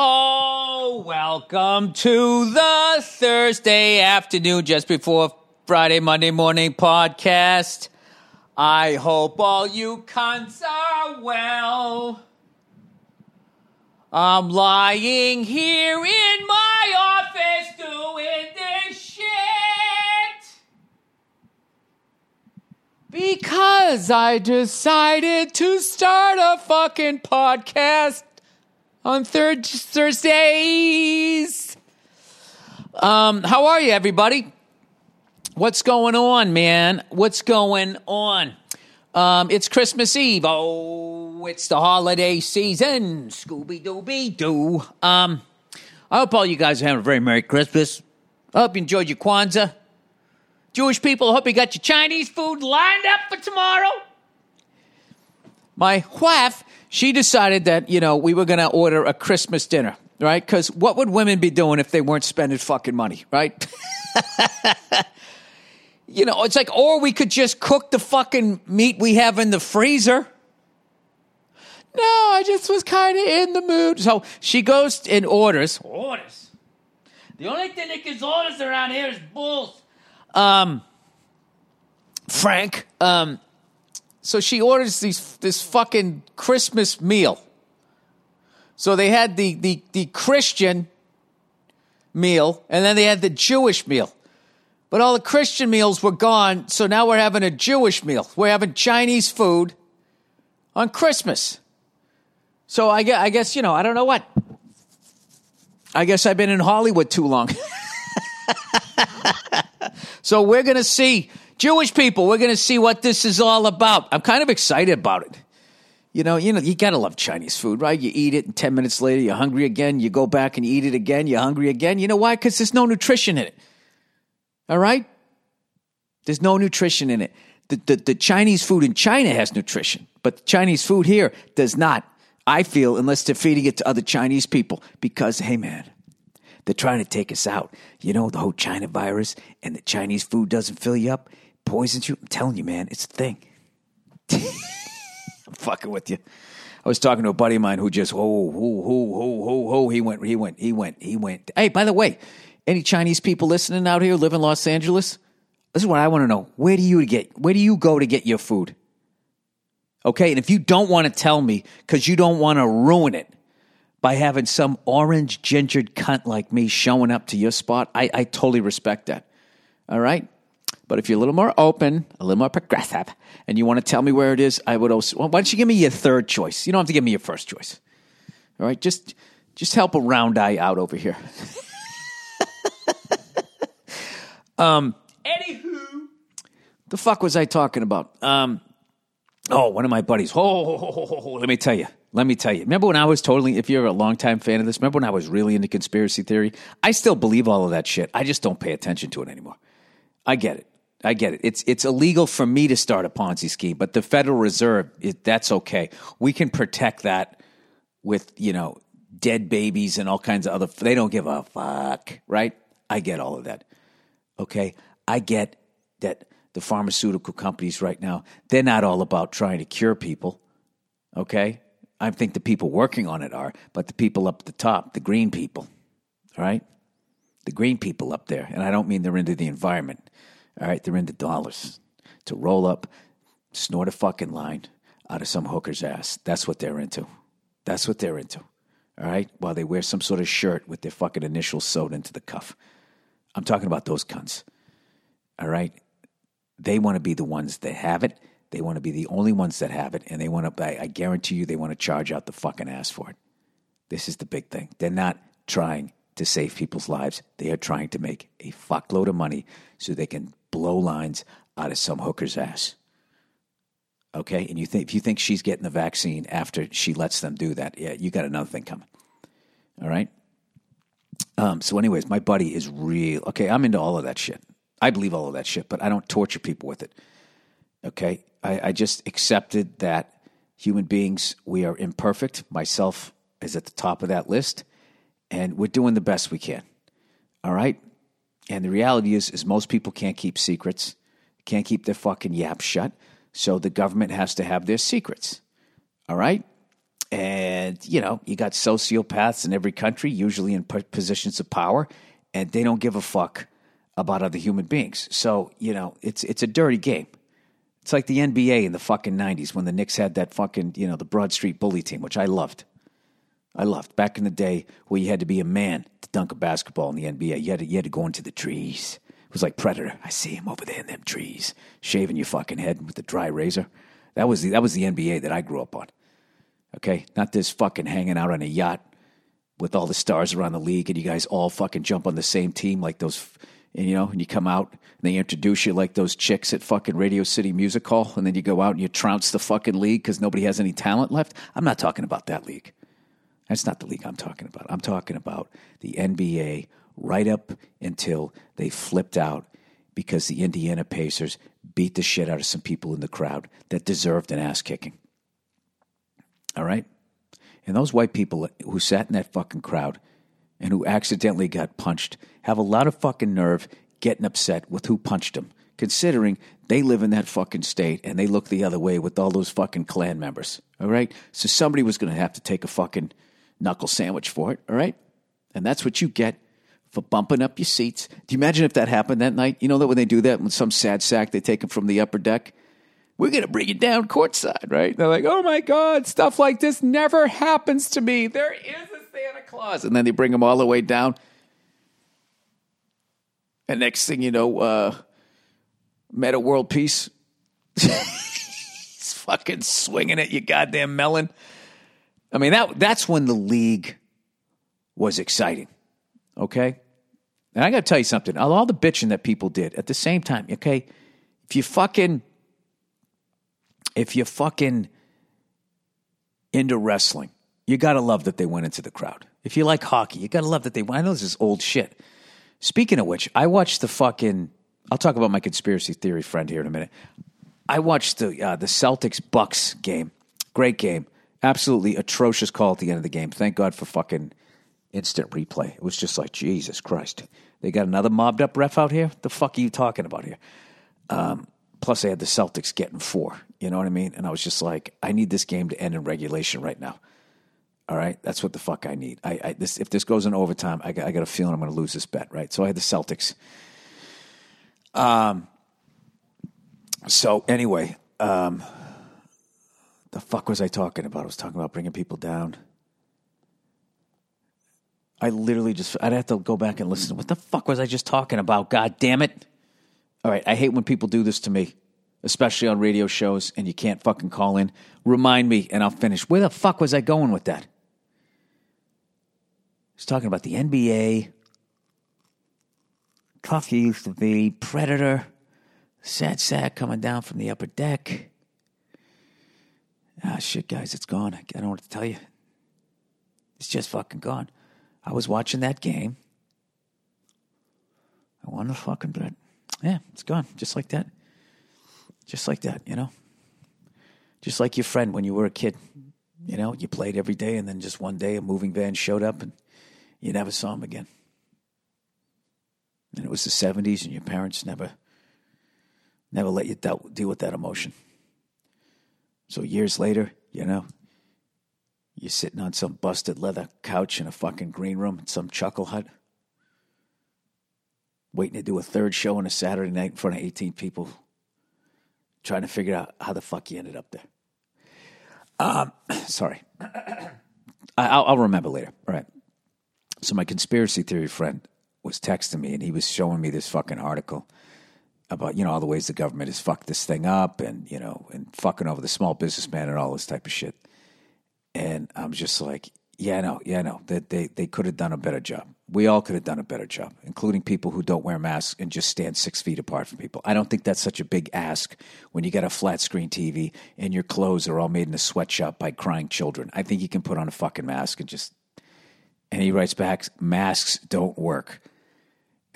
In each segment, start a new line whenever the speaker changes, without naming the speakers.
Oh, welcome to the Thursday afternoon, just before Friday, Monday morning podcast. I hope all you cunts are well. I'm lying here in my office doing this shit. Because I decided to start a fucking podcast on third Thursdays. Um, how are you, everybody? What's going on, man? What's going on? Um, it's Christmas Eve. Oh, it's the holiday season. Scooby Dooby Doo. Um, I hope all you guys are having a very Merry Christmas. I hope you enjoyed your Kwanzaa. Jewish people, I hope you got your Chinese food lined up for tomorrow. My wife, she decided that, you know, we were going to order a Christmas dinner, right? Because what would women be doing if they weren't spending fucking money, right? you know, it's like, or we could just cook the fucking meat we have in the freezer. No, I just was kind of in the mood. So she goes and orders. Orders. The only thing that gives orders around here is bulls. Um, Frank. Um, so she orders these this fucking Christmas meal. So they had the the the Christian meal, and then they had the Jewish meal. But all the Christian meals were gone, so now we're having a Jewish meal. We're having Chinese food on Christmas. So I guess, I guess you know, I don't know what. I guess I've been in Hollywood too long. so we're going to see Jewish people. We're going to see what this is all about. I'm kind of excited about it. You know, you know, you gotta love Chinese food, right? You eat it, and ten minutes later, you're hungry again. You go back and eat it again. You're hungry again. You know why? Because there's no nutrition in it. All right? There's no nutrition in it. The, the, the, Chinese food in China has nutrition, but the Chinese food here does not. I feel, unless they're feeding it to other Chinese people, because, hey, man, they're trying to take us out. You know, the whole China virus and the Chinese food doesn't fill you up, poisons you. I'm telling you, man, it's a thing. I'm fucking with you. I was talking to a buddy of mine who just, oh, ho, ho, ho, ho, ho. He went, he went, he went, he went. Hey, by the way, any Chinese people listening out here live in Los Angeles? This is what I want to know. Where do you get where do you go to get your food? Okay, and if you don't want to tell me because you don't want to ruin it by having some orange gingered cunt like me showing up to your spot, I, I totally respect that. All right? But if you're a little more open, a little more progressive, and you want to tell me where it is, I would also. Why don't you give me your third choice? You don't have to give me your first choice. All right, just just help a round eye out over here. um. Anywho, the fuck was I talking about? Um. Oh, one of my buddies. Oh, oh, oh, oh, let me tell you. Let me tell you. Remember when I was totally, if you're a longtime fan of this, remember when I was really into conspiracy theory? I still believe all of that shit. I just don't pay attention to it anymore. I get it. I get it. It's it's illegal for me to start a Ponzi scheme, but the Federal Reserve, it, that's okay. We can protect that with you know dead babies and all kinds of other. They don't give a fuck, right? I get all of that. Okay, I get that the pharmaceutical companies right now they're not all about trying to cure people. Okay, I think the people working on it are, but the people up at the top, the green people, right, the green people up there, and I don't mean they're into the environment. All right, they're into dollars to roll up, snort a fucking line out of some hooker's ass. That's what they're into. That's what they're into. All right, while they wear some sort of shirt with their fucking initials sewed into the cuff. I'm talking about those cunts. All right, they want to be the ones that have it. They want to be the only ones that have it, and they want to. I, I guarantee you, they want to charge out the fucking ass for it. This is the big thing. They're not trying to save people's lives. They are trying to make a fuckload of money so they can blow lines out of some hooker's ass. Okay, and you think if you think she's getting the vaccine after she lets them do that, yeah, you got another thing coming. All right. Um, so, anyways, my buddy is real. Okay, I'm into all of that shit. I believe all of that shit, but I don't torture people with it. Okay, I, I just accepted that human beings we are imperfect. Myself is at the top of that list, and we're doing the best we can. All right. And the reality is, is most people can't keep secrets, can't keep their fucking yap shut. So the government has to have their secrets. All right. And you know, you got sociopaths in every country, usually in positions of power, and they don't give a fuck about other human beings. So, you know, it's it's a dirty game. It's like the NBA in the fucking 90s when the Knicks had that fucking, you know, the Broad Street bully team, which I loved. I loved back in the day where you had to be a man to dunk a basketball in the NBA. You had to, you had to go into the trees. It was like Predator. I see him over there in them trees, shaving your fucking head with a dry razor. That was the, that was the NBA that I grew up on. Okay, not this fucking hanging out on a yacht with all the stars around the league, and you guys all fucking jump on the same team like those. And you know, and you come out and they introduce you like those chicks at fucking Radio City Music Hall, and then you go out and you trounce the fucking league because nobody has any talent left. I'm not talking about that league. That's not the league I'm talking about. I'm talking about the NBA right up until they flipped out because the Indiana Pacers beat the shit out of some people in the crowd that deserved an ass kicking. All right? And those white people who sat in that fucking crowd and who accidentally got punched have a lot of fucking nerve getting upset with who punched them, considering they live in that fucking state and they look the other way with all those fucking Klan members. All right? So somebody was going to have to take a fucking knuckle sandwich for it. All right? And that's what you get for bumping up your seats. Do you imagine if that happened that night? You know that when they do that, when some sad sack, they take him from the upper deck? We're going to bring it down courtside, right? They're like, oh my God, stuff like this never happens to me. There is a Santa Claus. And then they bring him all the way down. And next thing you know, uh, Metta World Peace. He's fucking swinging at you, goddamn melon. I mean, that that's when the league was exciting. Okay? And I got to tell you something. All the bitching that people did at the same time, okay? If you fucking if you fucking into wrestling, you got to love that they went into the crowd. If you like hockey, you got to love that they went. I know this is old shit. Speaking of which, I watched the fucking I'll talk about my conspiracy theory friend here in a minute. I watched the uh, the Celtics Bucks game. Great game. Absolutely atrocious call at the end of the game. Thank God for fucking instant replay. It was just like, Jesus Christ. They got another mobbed up ref out here? The fuck are you talking about here? Um, plus, they had the Celtics getting four. You know what I mean? And I was just like, I need this game to end in regulation right now. All right, that's what the fuck I need. I, I this if this goes in overtime, I got, I got a feeling I'm going to lose this bet. Right, so I had the Celtics. Um. So anyway, um, the fuck was I talking about? I was talking about bringing people down. I literally just, I'd have to go back and listen. What the fuck was I just talking about? God damn it. All right. I hate when people do this to me, especially on radio shows and you can't fucking call in. Remind me and I'll finish. Where the fuck was I going with that? I was talking about the NBA. Tough used to be. Predator. Sad sack coming down from the upper deck. Ah, shit, guys, it's gone. I don't know what to tell you. It's just fucking gone. I was watching that game. I won the fucking bet. Yeah, it's gone. Just like that. Just like that, you know? Just like your friend when you were a kid. You know, you played every day, and then just one day a moving van showed up and you never saw him again. And it was the 70s, and your parents never, never let you deal with that emotion. So years later, you know, you're sitting on some busted leather couch in a fucking green room at some chuckle hut, waiting to do a third show on a Saturday night in front of 18 people, trying to figure out how the fuck you ended up there. Um, sorry. I'll, I'll remember later. All right. So my conspiracy theory friend was texting me and he was showing me this fucking article about you know all the ways the government has fucked this thing up and you know and fucking over the small businessman and all this type of shit. And I'm just like, yeah, no, yeah, no, that they, they could have done a better job. We all could have done a better job, including people who don't wear masks and just stand six feet apart from people. I don't think that's such a big ask when you got a flat screen TV and your clothes are all made in a sweatshop by crying children. I think you can put on a fucking mask and just. And he writes back, masks don't work.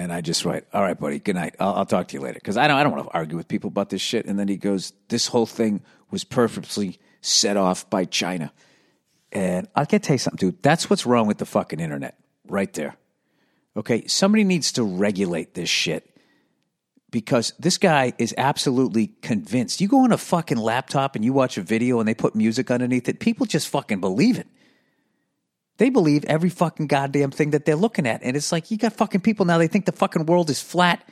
And I just write, all right, buddy, good night. I'll, I'll talk to you later. Because I don't, I don't want to argue with people about this shit. And then he goes, this whole thing was purposely set off by China. And I can tell you something, dude. That's what's wrong with the fucking internet, right there. Okay, somebody needs to regulate this shit because this guy is absolutely convinced. You go on a fucking laptop and you watch a video and they put music underneath it, people just fucking believe it. They believe every fucking goddamn thing that they're looking at. And it's like, you got fucking people now, they think the fucking world is flat.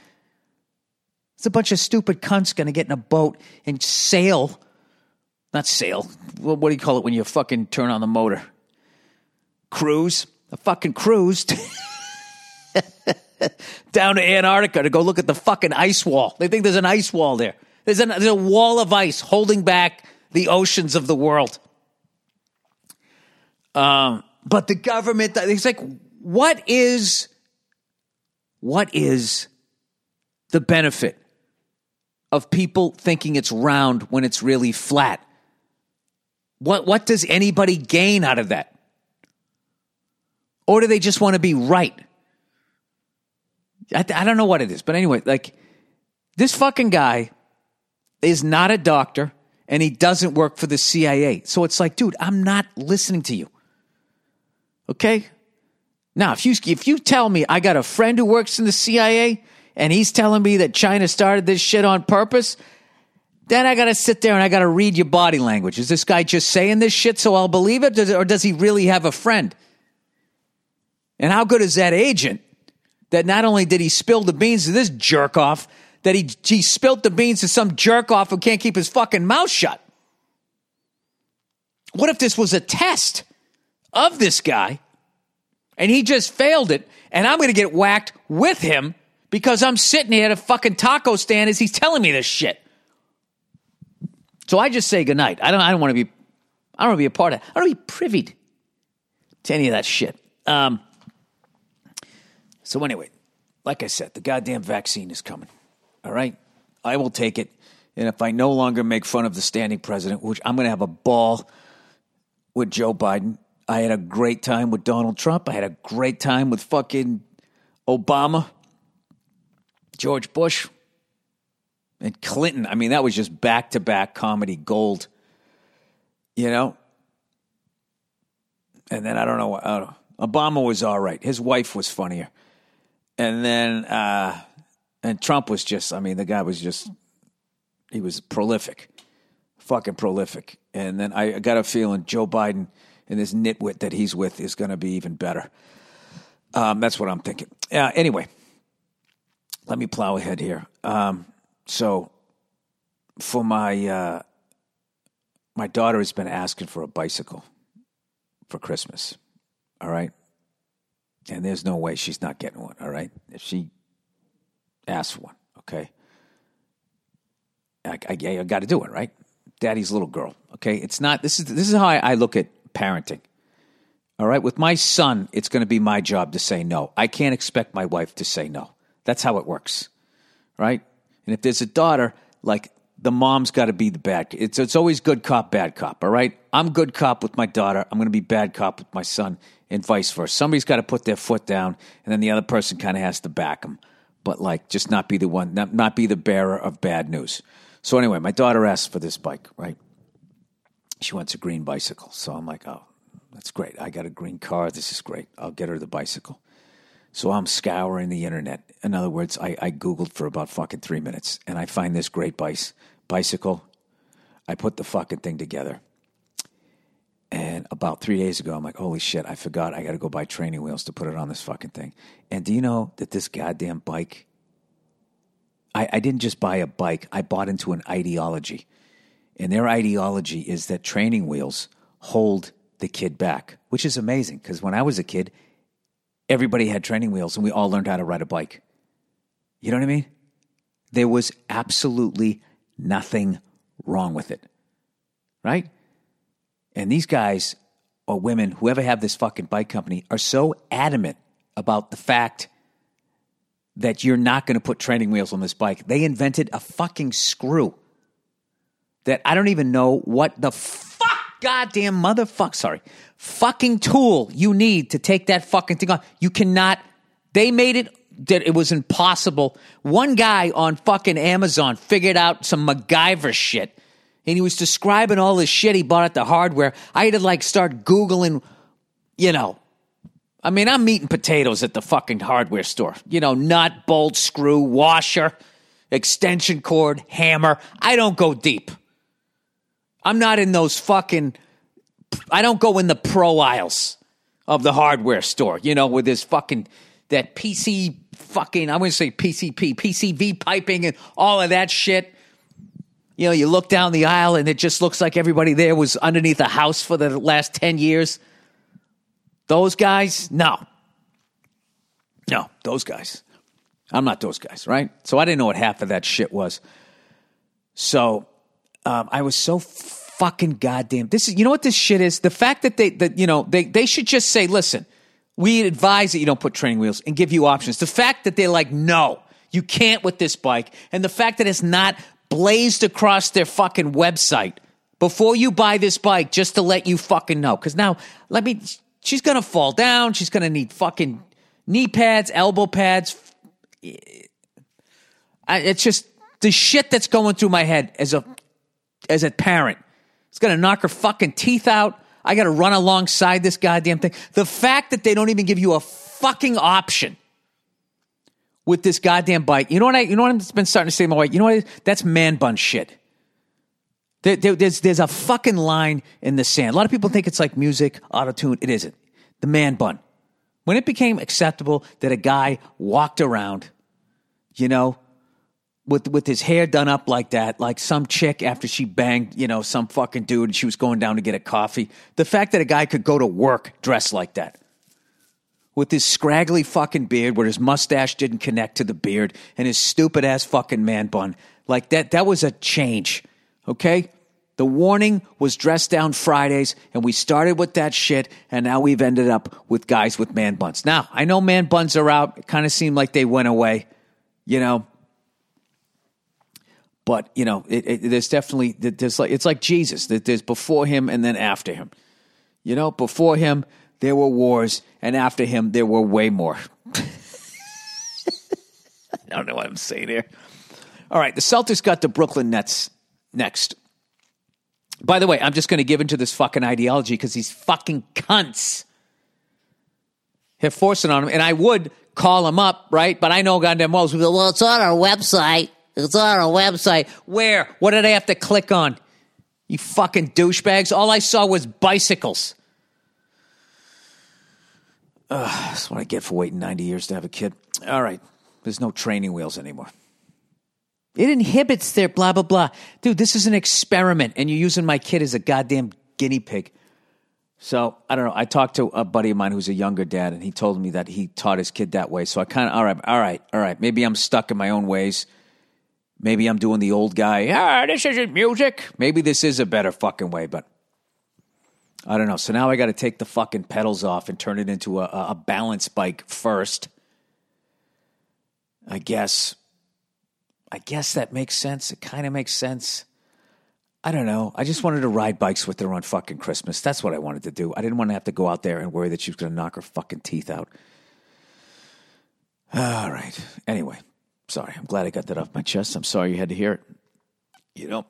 It's a bunch of stupid cunts going to get in a boat and sail. Not sail. What, do you call it when you fucking turn on the motor? Cruise. A fucking cruise. Down to Antarctica to go look at the fucking ice wall. They think there's an ice wall there. There's, an, there's a wall of ice holding back the oceans of the world. Um, but the government, it's like, what is, what is the benefit of people thinking it's round when it's really flat? What, what does anybody gain out of that? Or do they just want to be right? I, I don't know what it is. But anyway, like, this fucking guy is not a doctor and he doesn't work for the CIA. So it's like, dude, I'm not listening to you. Okay? Now, if you if you tell me I got a friend who works in the CIA and he's telling me that China started this shit on purpose, then I got to sit there and I got to read your body language. Is this guy just saying this shit so I'll believe it or does he really have a friend? And how good is that agent that not only did he spill the beans to this jerk off, that he, he spilled the beans to some jerk off who can't keep his fucking mouth shut? What if this was a test of this guy and he just failed it and I'm going to get whacked with him because I'm sitting here at a fucking taco stand as he's telling me this shit? So I just say goodnight. I don't, I don't want to be, I don't want to be a part of. I don't want to be privy to any of that shit. Um, so anyway, like I said, the goddamn vaccine is coming. All right. I will take it. And if I no longer make fun of the standing president, which I'm going to have a ball with Joe Biden, I had a great time with Donald Trump. I had a great time with fucking Obama, George Bush, and Clinton. I mean, that was just back to back comedy gold, you know? And then I don't know. Obama was all right. His wife was funnier. And then, uh, and Trump was just, I mean, the guy was just, he was prolific, fucking prolific. And then I got a feeling Joe Biden and this nitwit that he's with is going to be even better. Um, that's what I'm thinking. Uh, anyway, let me plow ahead here. Um, so, for my uh, my daughter has been asking for a bicycle for Christmas. All right, and there's no way she's not getting one. All right, if she asks for one. Okay. I, I, I got to do it, right? Daddy's little girl. Okay. It's not, this is, this is how I, I look at parenting. All right. With my son, it's going to be my job to say no. I can't expect my wife to say no. That's how it works. Right. And if there's a daughter, like the mom's got to be the bad. It's it's always good cop, bad cop. All right, I'm good cop with my daughter. I'm going to be bad cop with my son, and vice versa. Somebody's got to put their foot down, and then the other person kind of has to back them but like just not be the one, not, not be the bearer of bad news. So anyway, my daughter asked for this bike, right? She wants a green bicycle. So I'm like, oh, that's great. I got a green car. This is great. I'll get her the bicycle. So I'm scouring the internet. In other words, I, I Googled for about fucking three minutes and I find this great bice, bicycle. I put the fucking thing together. And about three days ago, I'm like, holy shit, I forgot I got to go buy training wheels to put it on this fucking thing. And do you know that this goddamn bike, I, I didn't just buy a bike, I bought into an ideology. And their ideology is that training wheels hold the kid back, which is amazing because when I was a kid, everybody had training wheels and we all learned how to ride a bike. You know what I mean? There was absolutely nothing wrong with it, right? And these guys or women, whoever have this fucking bike company, are so adamant about the fact that you're not going to put training wheels on this bike. They invented a fucking screw that I don't even know what the fuck, goddamn motherfucker, sorry, fucking tool you need to take that fucking thing off. You cannot, they made it that it was impossible. One guy on fucking Amazon figured out some MacGyver shit and he was describing all this shit he bought at the hardware. I had to like start Googling, you know. I mean, I'm eating potatoes at the fucking hardware store. You know, nut, bolt, screw, washer, extension cord, hammer. I don't go deep. I'm not in those fucking, I don't go in the pro aisles. of the hardware store, you know, with this fucking that PC fucking I wouldn't say PCP, PCV piping and all of that shit. You know, you look down the aisle and it just looks like everybody there was underneath a house for the last 10 years. Those guys, no. No, those guys. I'm not those guys, right? So I didn't know what half of that shit was. So um, I was so fucking goddamn. This is, you know what this shit is? The fact that they, that, you know, they, they should just say, listen, we advise that you don't put training wheels and give you options. The fact that they're like, no, you can't with this bike, and the fact that it's not blazed across their fucking website before you buy this bike just to let you fucking know. Because now, let me, she's gonna fall down. She's gonna need fucking knee pads, elbow pads. It's just the shit that's going through my head as a as a parent. It's gonna knock her fucking teeth out. I got to run alongside this goddamn thing. The fact that they don't even give you a fucking option with this goddamn bike. You know what I? You know what I've been starting to say to my wife. You know what? That's man bun shit. There, there, there's there's a fucking line in the sand. A lot of people think it's like music, auto tune. It isn't. The man bun. When it became acceptable that a guy walked around, you know, with with his hair done up like that, like some chick after she banged, you know, some fucking dude and she was going down to get a coffee. The fact that a guy could go to work dressed like that. With his scraggly fucking beard where his mustache didn't connect to the beard and his stupid ass fucking man bun. Like that that was a change. Okay? The warning was dressed down Fridays, and we started with that shit, and now we've ended up with guys with man buns. Now, I know man buns are out. It kind of seemed like they went away. You know, but you know, it, it, there's definitely there's like it's like Jesus. That There's before him and then after him. You know, before him there were wars, and after him there were way more. I don't know what I'm saying here. All right, the Celtics got the Brooklyn Nets next. By the way, I'm just going to give into this fucking ideology because these fucking cunts have forced it on them, and I would call them up, right? But I know goddamn well, well, it's on our website. It's on our website. Where? What did I have to click on? You fucking douchebags. All I saw was bicycles. Ugh, that's what I get for waiting 90 years to have a kid. All right. There's no training wheels anymore. It inhibits their blah, blah, blah. Dude, this is an experiment, and you're using my kid as a goddamn guinea pig. So I don't know. I talked to a buddy of mine who's a younger dad, and he told me that he taught his kid that way. So I kind of, all right, all right, all right. Maybe I'm stuck in my own ways. Maybe I'm doing the old guy. Ah, this isn't music. Maybe this is a better fucking way, but I don't know. So now I got to take the fucking pedals off and turn it into a, a balance bike first. I guess. I guess that makes sense. It kind of makes sense. I don't know. I just wanted to ride bikes with her on fucking Christmas. That's what I wanted to do. I didn't want to have to go out there and worry that she was going to knock her fucking teeth out. All right. Anyway, Sorry, I'm glad I got that off my chest. I'm sorry you had to hear it. You know,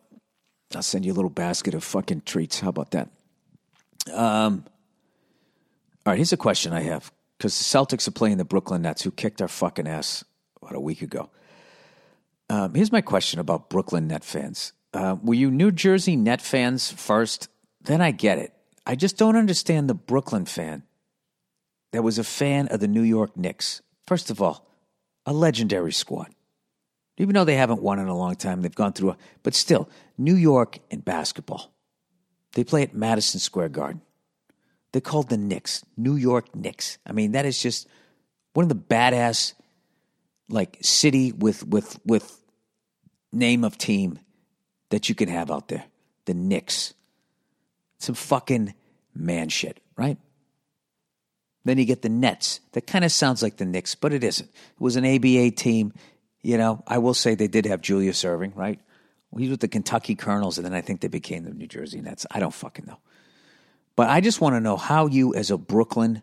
I'll send you a little basket of fucking treats. How about that? Um, all right, here's a question I have because the Celtics are playing the Brooklyn Nets, who kicked our fucking ass about a week ago. Um, here's my question about Brooklyn Net fans. Uh, were you New Jersey Net fans first? Then I get it. I just don't understand the Brooklyn fan that was a fan of the New York Knicks. First of all, a legendary squad. Even though they haven't won in a long time, they've gone through a, but still, New York in basketball. They play at Madison Square Garden. They're called the Knicks, New York Knicks. I mean, that is just one of the badass, like city with with with name of team that you can have out there. The Knicks. Some fucking man shit, right? Then you get the Nets. That kind of sounds like the Knicks, but it isn't. It was an ABA team. You know, I will say they did have Julius Erving, right? Well, he's with the Kentucky Colonels, and then I think they became the New Jersey Nets. I don't fucking know. But I just want to know how you, as a Brooklyn,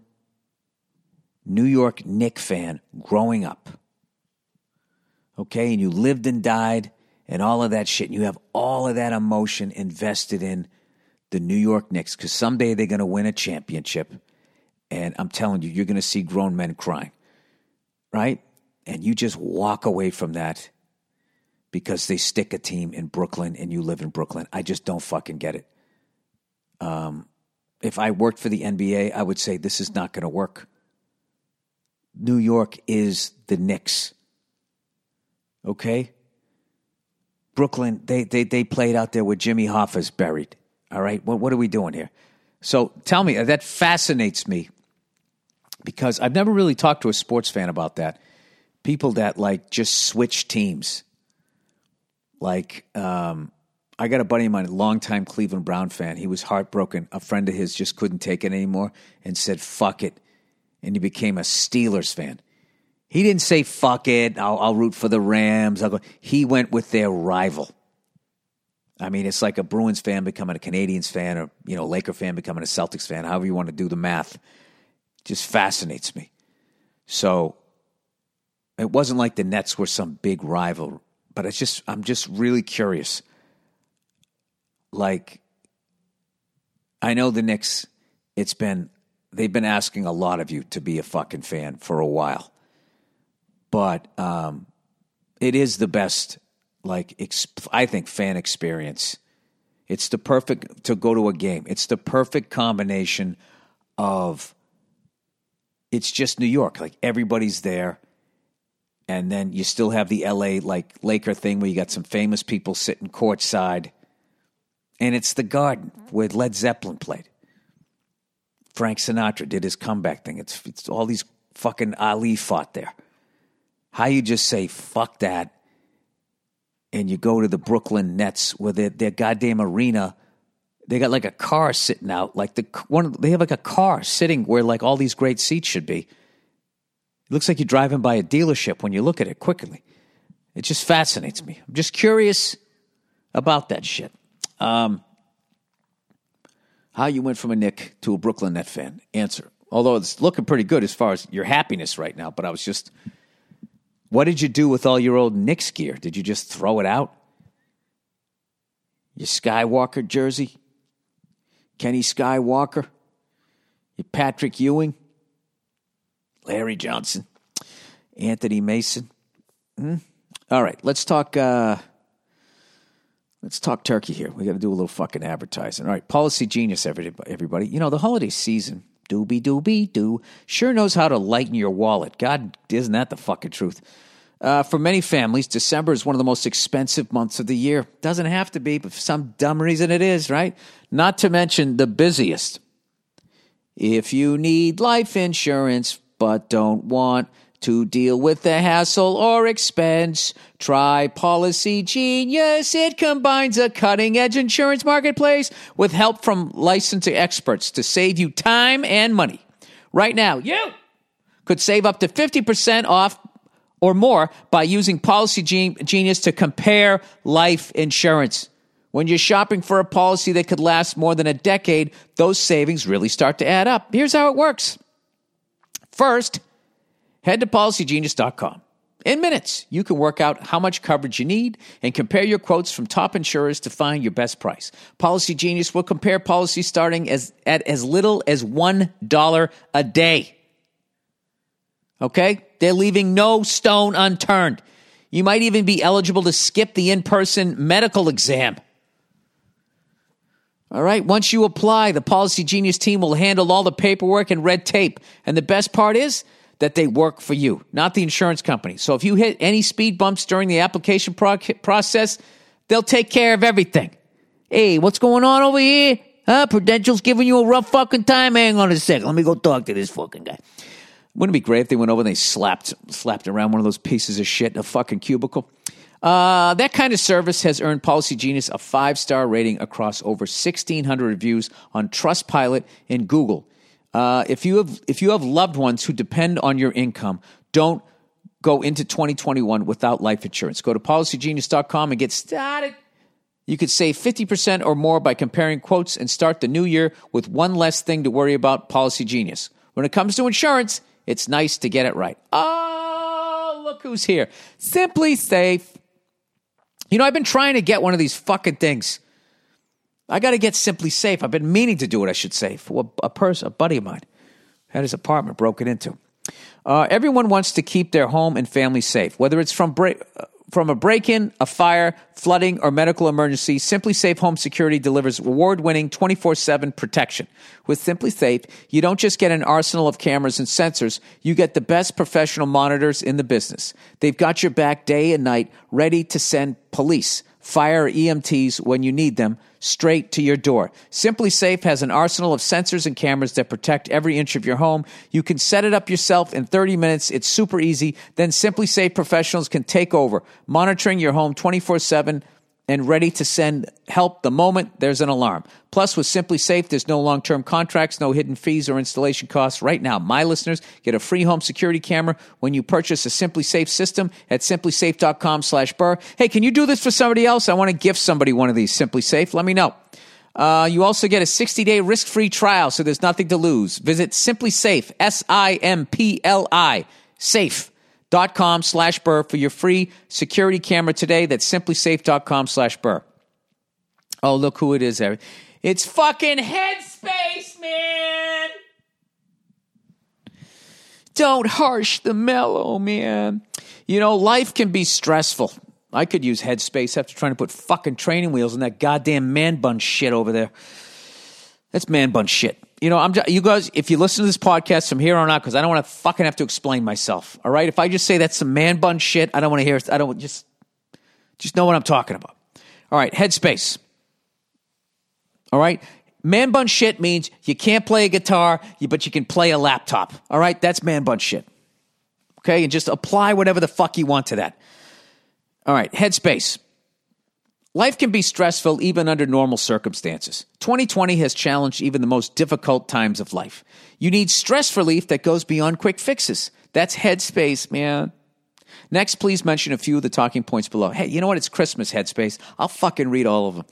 New York Knick fan growing up, okay, and you lived and died and all of that shit, and you have all of that emotion invested in the New York Knicks because someday they're going to win a championship and I'm telling you, you're going to see grown men crying, right? And you just walk away from that because they stick a team in Brooklyn and you live in Brooklyn. I just don't fucking get it. Um, if I worked for the NBA, I would say this is not going to work. New York is the Knicks. Okay? Brooklyn, they, they, they played out there where Jimmy Hoffa's buried. All right? What, what are we doing here? So tell me, that fascinates me because I've never really talked to a sports fan about that. People that like just switch teams. Like, um, I got a buddy of mine, a longtime Cleveland Brown fan. He was heartbroken. A friend of his just couldn't take it anymore and said, fuck it. And he became a Steelers fan. He didn't say, fuck it, I'll, I'll root for the Rams. He went with their rival. I mean, it's like a Bruins fan becoming a Canadiens fan or, you know, Laker fan becoming a Celtics fan, however you want to do the math. Just fascinates me. So it wasn't like the Nets were some big rival, but it's just, I'm just really curious like I know the Knicks, it's been they've been asking a lot of you to be a fucking fan for a while. But um, it is the best like exp- I think fan experience. It's the perfect to go to a game. It's the perfect combination of it's just New York. Like everybody's there. And then you still have the LA like Laker thing where you got some famous people sitting courtside and it's the Garden where Led Zeppelin played. Frank Sinatra did his comeback thing. It's, it's all these fucking Ali fought there. How you just say fuck that, and you go to the Brooklyn Nets where their, their goddamn arena, they got like a car sitting out, like the one they have like a car sitting where like all these great seats should be. It looks like you're driving by a dealership when you look at it quickly. It just fascinates me. I'm just curious about that shit. Um, how you went from a Knick to a Brooklyn Net fan? Answer. Although it's looking pretty good as far as your happiness right now, but I was just, what did you do with all your old Knicks gear? Did you just throw it out? Your Skywalker jersey? Kenny Skywalker? Patrick Ewing? Larry Johnson? Anthony Mason? Hmm? All right, let's talk. Uh, Let's talk turkey here. We got to do a little fucking advertising. All right, Policy Genius, everybody. You know, the holiday season, doobie doobie doo, sure knows how to lighten your wallet. God, isn't that the fucking truth? Uh, for many families, December is one of the most expensive months of the year. Doesn't have to be, but for some dumb reason it is, right? Not to mention the busiest. If you need life insurance but don't want to deal with the hassle or expense, try Policy Genius. It combines a cutting edge insurance marketplace with help from licensed experts to save you time and money. Right now, you could save up to 50% off or more by using Policy Genius to compare life insurance. When you're shopping for a policy that could last more than a decade, those savings really start to add up. Here's how it works. First, Head to policygenius.com. In minutes, you can work out how much coverage you need and compare your quotes from top insurers to find your best price. Policy Genius will compare policies starting as, at as little as $1 a day. Okay? They're leaving no stone unturned. You might even be eligible to skip the in person medical exam. All right. Once you apply, the Policy Genius team will handle all the paperwork and red tape. And the best part is, that they work for you, not the insurance company. So if you hit any speed bumps during the application pro- process, they'll take care of everything. Hey, what's going on over here? Huh? Prudential's giving you a rough fucking time. Hang on a second. Let me go talk to this fucking guy. Wouldn't it be great if they went over and they slapped slapped around one of those pieces of shit in a fucking cubicle? Uh, that kind of service has earned Policy Genius a five star rating across over 1,600 reviews on Trustpilot and Google. Uh, if you have if you have loved ones who depend on your income, don't go into 2021 without life insurance. Go to policygenius.com and get started. You could save 50% or more by comparing quotes and start the new year with one less thing to worry about Policy Genius. When it comes to insurance, it's nice to get it right. Oh, look who's here. SimpliSafe. You know, I've been trying to get one of these fucking things. I got to get SimpliSafe. I've been meaning to do it, I should say, for a person, a buddy of mine had his apartment broken into. Uh, everyone wants to keep their home and family safe, whether it's from break, uh, from a break in, a fire, flooding, or medical emergency, SimpliSafe Home Security delivers award winning 24 7 protection. With SimpliSafe, you don't just get an arsenal of cameras and sensors, you get the best professional monitors in the business. They've got your back day and night, ready to send police, fire, EMTs when you need them straight to your door. SimpliSafe has an arsenal of sensors and cameras that protect every inch of your home. You can set it up yourself in 30 minutes. It's super easy. Then SimpliSafe professionals can take over, monitoring your home 24 7 and ready to send help the moment there's an alarm. Plus, with SimpliSafe, there's no long term contracts, no hidden fees or installation costs. Right now, my listeners get a free home security camera when you purchase a SimpliSafe system at simplisafe.com slash burr. Hey, can you do this for somebody else? I want to gift somebody one of these SimpliSafe. Let me know. Uh, you also get a 60 day risk free trial, so there's nothing to lose. Visit SimpliSafe, S I M P L I, safe dot com slash burr for your free security camera today. That's simplisafe.com slash burr. Oh, look who it is. It's fucking Headspace, man. Don't harsh the mellow, man. You know, life can be stressful. I could use Headspace after trying to put fucking training wheels in that goddamn man bun shit over there. That's man bun shit you know, I'm just, you guys. If you listen to this podcast from here on out, because I don't want to fucking have to explain myself. All right, if I just say that's some man bun shit, I don't want to hear. I don't just just know what I'm talking about. All right, headspace. All right, man bun shit means you can't play a guitar, but you can play a laptop. All right, that's man bun shit. Okay, and just apply whatever the fuck you want to that. All right, headspace. Life can be stressful even under normal circumstances. 2020 has challenged even the most difficult times of life. You need stress relief that goes beyond quick fixes. That's Headspace, man. Next, please mention a few of the talking points below. Hey, you know what? It's Christmas, Headspace. I'll fucking read all of them.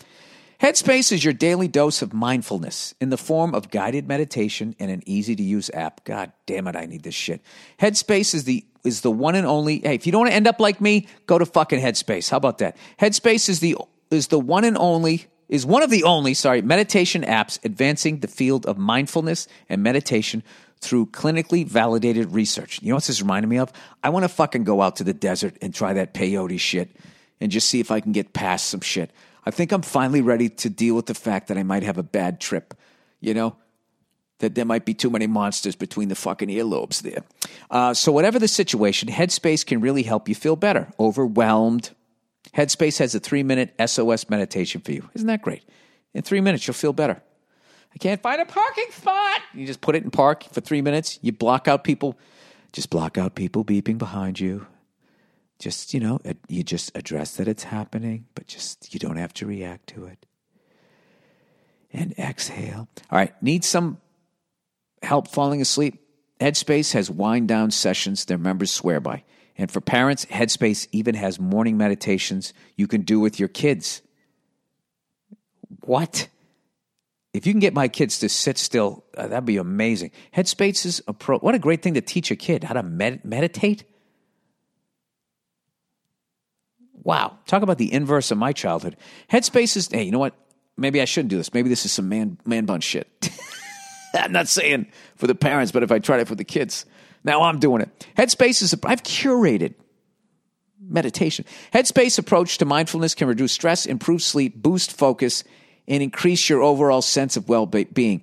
Headspace is your daily dose of mindfulness in the form of guided meditation and an easy to use app. God damn it, I need this shit. Headspace is the is the one and only. Hey, if you don't want to end up like me, go to fucking Headspace. How about that? Headspace is the is the one and only is one of the only, sorry, meditation apps advancing the field of mindfulness and meditation through clinically validated research. You know what this reminded me of? I want to fucking go out to the desert and try that peyote shit and just see if I can get past some shit. I think I'm finally ready to deal with the fact that I might have a bad trip, you know? That there might be too many monsters between the fucking earlobes there. Uh, so, whatever the situation, Headspace can really help you feel better. Overwhelmed, Headspace has a three minute SOS meditation for you. Isn't that great? In three minutes, you'll feel better. I can't find a parking spot. You just put it in park for three minutes. You block out people. Just block out people beeping behind you. Just, you know, you just address that it's happening, but just, you don't have to react to it. And exhale. All right, need some help falling asleep? Headspace has wind down sessions their members swear by. And for parents, Headspace even has morning meditations you can do with your kids. What? If you can get my kids to sit still, uh, that'd be amazing. Headspace is a pro. What a great thing to teach a kid how to med- meditate. Wow. Talk about the inverse of my childhood. Headspace is, hey, you know what? Maybe I shouldn't do this. Maybe this is some man, man bun shit. I'm not saying for the parents, but if I tried it for the kids, now I'm doing it. Headspace is, a, I've curated meditation. Headspace approach to mindfulness can reduce stress, improve sleep, boost focus, and increase your overall sense of well being.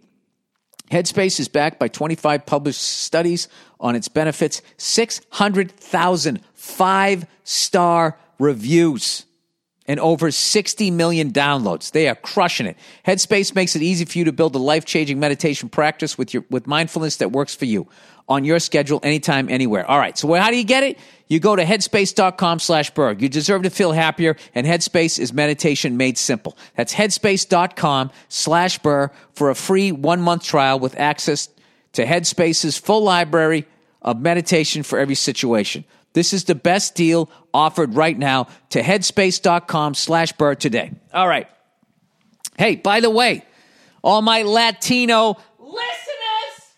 Headspace is backed by 25 published studies on its benefits, 600,000 five star reviews and over 60 million downloads. They are crushing it. Headspace makes it easy for you to build a life-changing meditation practice with your with mindfulness that works for you on your schedule anytime anywhere. All right. So how do you get it? You go to headspace.com slash Burr. You deserve to feel happier and Headspace is meditation made simple. That's headspace.com slash Burr for a free one month trial with access to Headspace's full library of meditation for every situation. This is the best deal offered right now to headspace.com slash Burr today. All right. Hey, by the way, all my Latino listeners,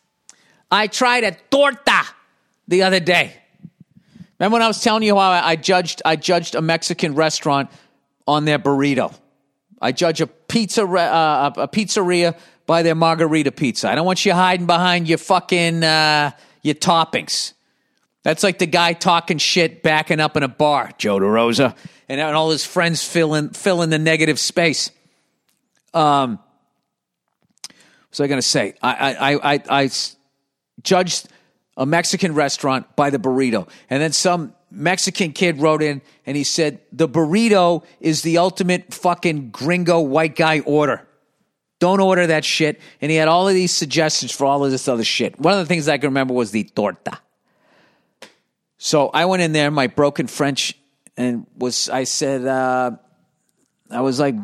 I tried a torta the other day. Remember when I was telling you how I judged I judged a Mexican restaurant on their burrito? I judge a pizza uh, a pizzeria by their margarita pizza. I don't want you hiding behind your fucking uh, your toppings. That's like the guy talking shit, backing up in a bar, Joe DeRosa, and all his friends fill in, fill in the negative space. Um, what was I going to say? I, I, I, I judged a Mexican restaurant by the burrito, and then some Mexican kid wrote in and he said the burrito is the ultimate fucking gringo white guy order. Don't order that shit. And he had all of these suggestions for all of this other shit. One of the things I can remember was the torta. So I went in there, my broken French, and was I said, uh, I was like,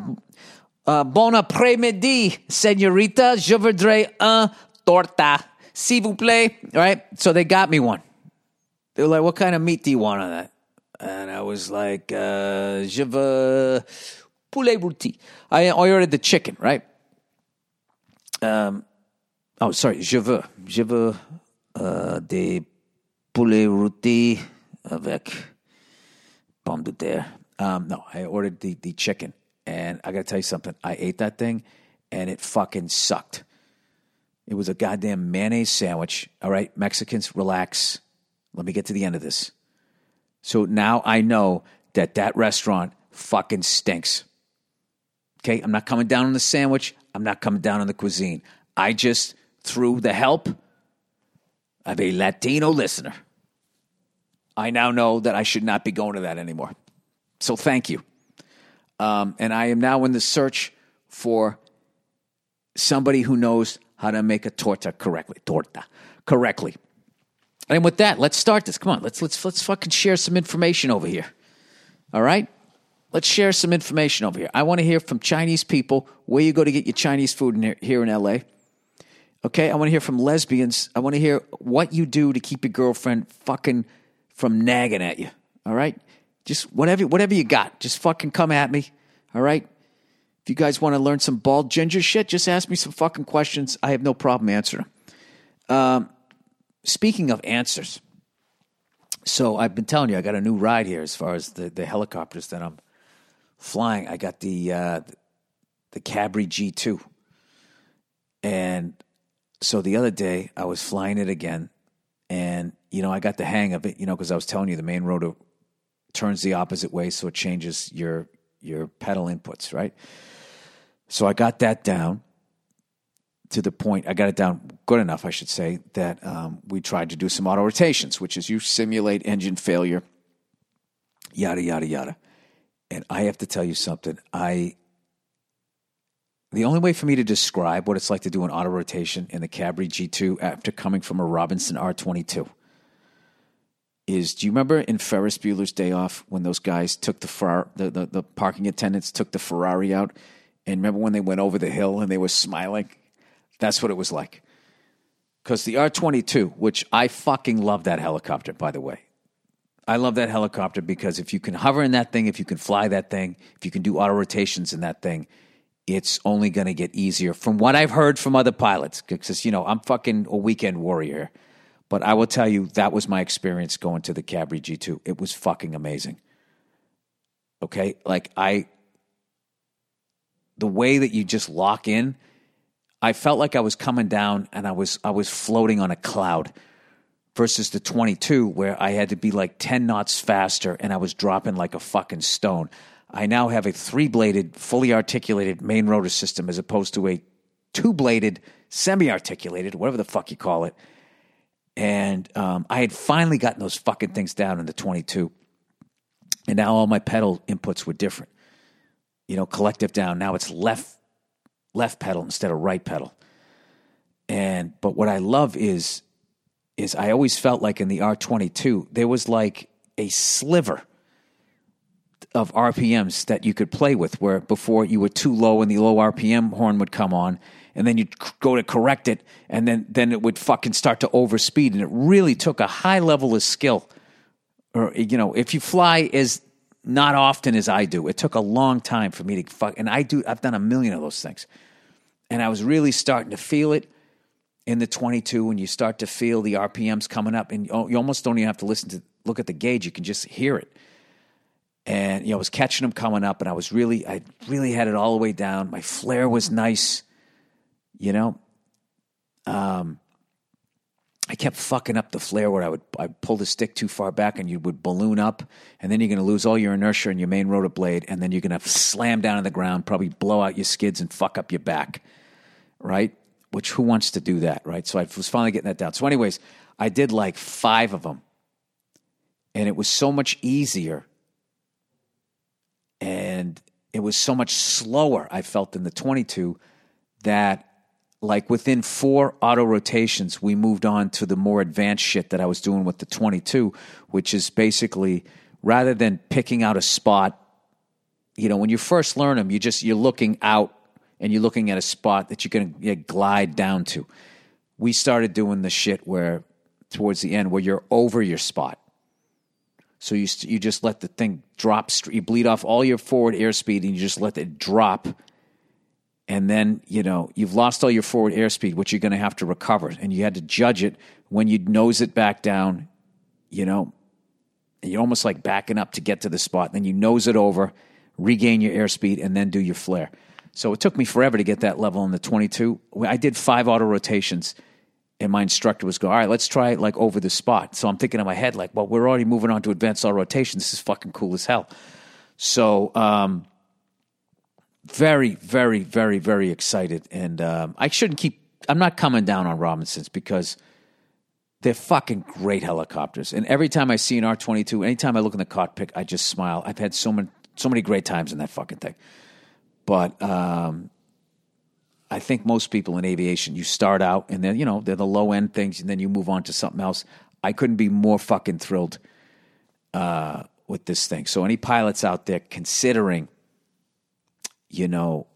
uh, bon après-midi, senorita, je voudrais un torta, s'il vous plaît. Right? So they got me one. They were like, what kind of meat do you want on that? And I was like, uh, je veux poulet rôti. I, I ordered the chicken, right? Um, oh, sorry, je veux, je veux uh, des poulet rôti avec pomme de terre. Um, no, I ordered the, the chicken. And I got to tell you something. I ate that thing and it fucking sucked. It was a goddamn mayonnaise sandwich. All right, Mexicans, relax. Let me get to the end of this. So now I know that that restaurant fucking stinks. Okay, I'm not coming down on the sandwich. I'm not coming down on the cuisine. I just, through the help of a Latino listener, I now know that I should not be going to that anymore. So thank you. Um, and I am now in the search for somebody who knows how to make a torta correctly. Torta correctly. And with that, let's start this. Come on, let's let's let's fucking share some information over here. All right? Let's share some information over here. I want to hear from Chinese people where you go to get your Chinese food in here, here in LA. Okay, I want to hear from lesbians. I want to hear what you do to keep your girlfriend fucking from nagging at you. All right? Just whatever whatever you got. Just fucking come at me. All right? If you guys want to learn some bald ginger shit, just ask me some fucking questions. I have no problem answering. Um, speaking of answers, so I've been telling you I got a new ride here as far as the, the helicopters that I'm flying. I got the uh, the Cabri G two, and so the other day I was flying it again, and you know I got the hang of it. You know because I was telling you the main rotor turns the opposite way, so it changes your your pedal inputs, right? So I got that down to the point. I got it down good enough, I should say, that um, we tried to do some auto rotations, which is you simulate engine failure, yada yada yada. And I have to tell you something. I the only way for me to describe what it's like to do an auto rotation in the Cabri G2 after coming from a Robinson R22 is do you remember in Ferris Bueller's Day Off when those guys took the, Fer- the, the, the parking attendants took the Ferrari out and remember when they went over the hill and they were smiling? That's what it was like. Because the R 22, which I fucking love that helicopter, by the way. I love that helicopter because if you can hover in that thing, if you can fly that thing, if you can do auto rotations in that thing, it's only going to get easier from what I've heard from other pilots. Because, you know, I'm fucking a weekend warrior. But I will tell you, that was my experience going to the Cabri G2. It was fucking amazing. Okay? Like, I, the way that you just lock in, I felt like I was coming down and I was, I was floating on a cloud versus the 22 where I had to be like 10 knots faster and I was dropping like a fucking stone. I now have a three bladed, fully articulated main rotor system as opposed to a two bladed, semi articulated, whatever the fuck you call it. And um, I had finally gotten those fucking things down in the 22. And now all my pedal inputs were different. You know, collective down. Now it's left left pedal instead of right pedal. And but what I love is is I always felt like in the R22 there was like a sliver of RPMs that you could play with where before you were too low and the low RPM horn would come on and then you'd go to correct it and then then it would fucking start to overspeed and it really took a high level of skill. Or you know if you fly as not often as I do it took a long time for me to fuck and I do I've done a million of those things. And I was really starting to feel it in the 22 when you start to feel the RPMs coming up and you almost don't even have to listen to look at the gauge you can just hear it and you know I was catching them coming up and I was really I really had it all the way down my flare was nice you know um I kept fucking up the flare where I would I pull the stick too far back and you would balloon up, and then you're going to lose all your inertia in your main rotor blade, and then you're going to slam down on the ground, probably blow out your skids and fuck up your back, right? Which who wants to do that, right? So I was finally getting that down. So, anyways, I did like five of them, and it was so much easier, and it was so much slower. I felt in the 22 that like within four auto rotations, we moved on to the more advanced shit that I was doing with the 22, which is basically rather than picking out a spot, you know, when you first learn them, you just you're looking out and you're looking at a spot that you can going to glide down to. We started doing the shit where towards the end where you're over your spot. So you you just let the thing drop. You bleed off all your forward airspeed and you just let it drop and then you know you've lost all your forward airspeed, which you're going to have to recover, and you had to judge it when you nose it back down. You know, you're almost like backing up to get to the spot. Then you nose it over, regain your airspeed, and then do your flare. So it took me forever to get that level in the 22. I did five auto rotations, and my instructor was going, "All right, let's try it like over the spot." So I'm thinking in my head, like, "Well, we're already moving on to advanced auto rotation. This is fucking cool as hell." So um, very, very, very, very excited. And um, I shouldn't keep, I'm not coming down on Robinsons because they're fucking great helicopters. And every time I see an R 22, anytime I look in the cockpit, I just smile. I've had so many, so many great times in that fucking thing. But um, I think most people in aviation, you start out and then, you know, they're the low end things and then you move on to something else. I couldn't be more fucking thrilled uh, with this thing. So, any pilots out there considering you know,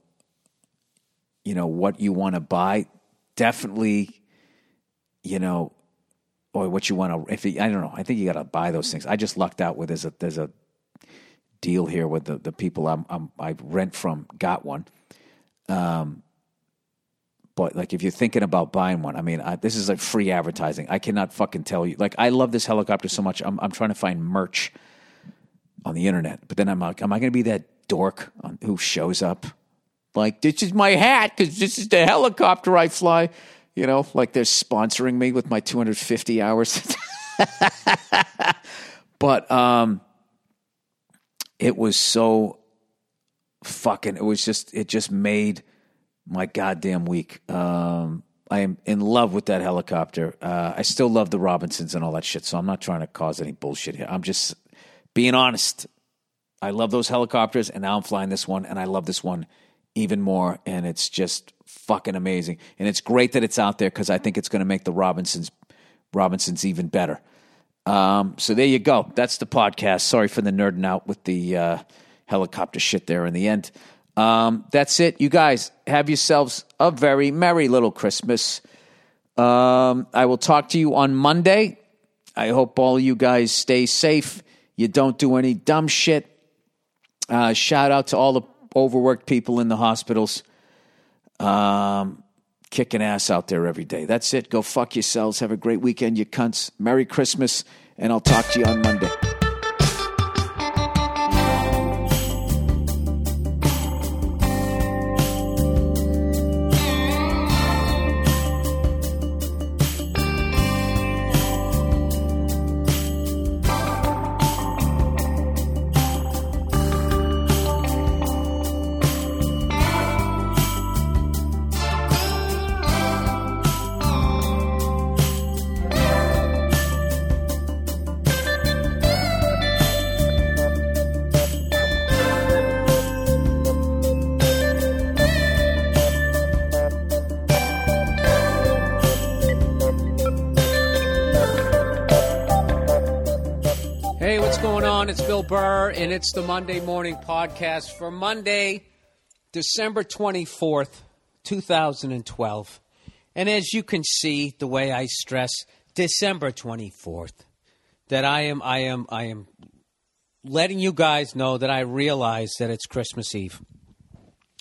you know what you want to buy. Definitely, you know, or what you want to. If you, I don't know, I think you got to buy those things. I just lucked out with there's a there's a deal here with the the people I'm, I'm I rent from got one. Um, but like if you're thinking about buying one, I mean, I, this is like free advertising. I cannot fucking tell you. Like I love this helicopter so much. I'm I'm trying to find merch on the internet, but then I'm like, am I going to be that dork on, who shows up like this is my hat because this is the helicopter I fly. You know, like they're sponsoring me with my 250 hours. but um, it was so fucking. It was just. It just made my goddamn week. Um, I am in love with that helicopter. Uh, I still love the Robinsons and all that shit. So I'm not trying to cause any bullshit here. I'm just being honest. I love those helicopters, and now I'm flying this one, and I love this one even more. And it's just fucking amazing. And it's great that it's out there because I think it's going to make the Robinsons Robinsons even better. Um, so there you go. That's the podcast. Sorry for the nerding out with the uh, helicopter shit there in the end. Um, that's it. You guys have yourselves a very merry little Christmas. Um, I will talk to you on Monday. I hope all you guys stay safe. You don't do any dumb shit. Uh, shout out to all the overworked people in the hospitals. Um, kicking ass out there every day. That's it. Go fuck yourselves. Have a great weekend, you cunts. Merry Christmas, and I'll talk to you on Monday. Burr, and it's the Monday Morning Podcast for Monday, December 24th, 2012. And as you can see, the way I stress December 24th, that I am, I am, I am letting you guys know that I realize that it's Christmas Eve.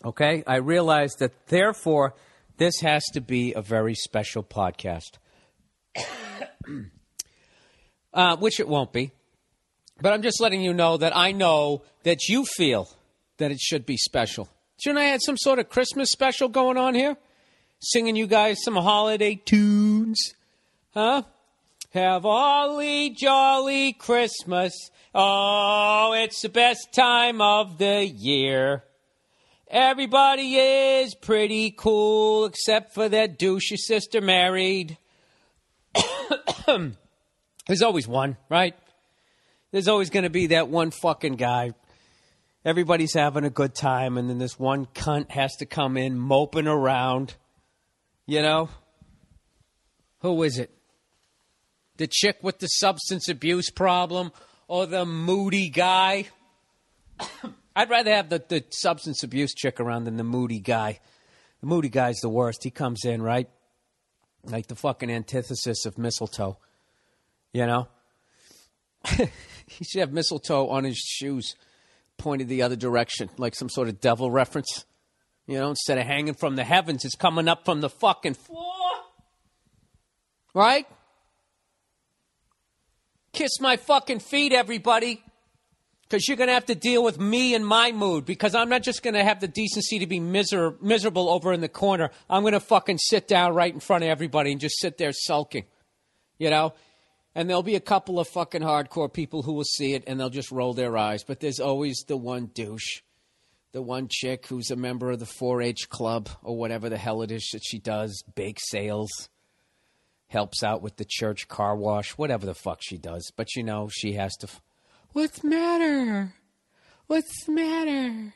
Okay? I realize that therefore this has to be a very special podcast. uh, which it won't be but I'm just letting you know that I know that you feel that it should be special. Shouldn't I have some sort of Christmas special going on here? Singing you guys some holiday tunes? Huh? Have holly jolly Christmas. Oh, it's the best time of the year. Everybody is pretty cool except for that douche your sister married. There's always one, right? There's always going to be that one fucking guy. Everybody's having a good time, and then this one cunt has to come in moping around. You know? Who is it? The chick with the substance abuse problem or the moody guy? I'd rather have the, the substance abuse chick around than the moody guy. The moody guy's the worst. He comes in, right? Like the fucking antithesis of mistletoe. You know? he should have mistletoe on his shoes pointed the other direction, like some sort of devil reference. You know, instead of hanging from the heavens, it's coming up from the fucking floor. Right? Kiss my fucking feet, everybody. Because you're going to have to deal with me and my mood. Because I'm not just going to have the decency to be miser- miserable over in the corner. I'm going to fucking sit down right in front of everybody and just sit there sulking. You know? And there'll be a couple of fucking hardcore people who will see it and they'll just roll their eyes. But there's always the one douche, the one chick who's a member of the 4 H club or whatever the hell it is that she does, bake sales, helps out with the church car wash, whatever the fuck she does. But you know, she has to. F- What's matter? What's matter?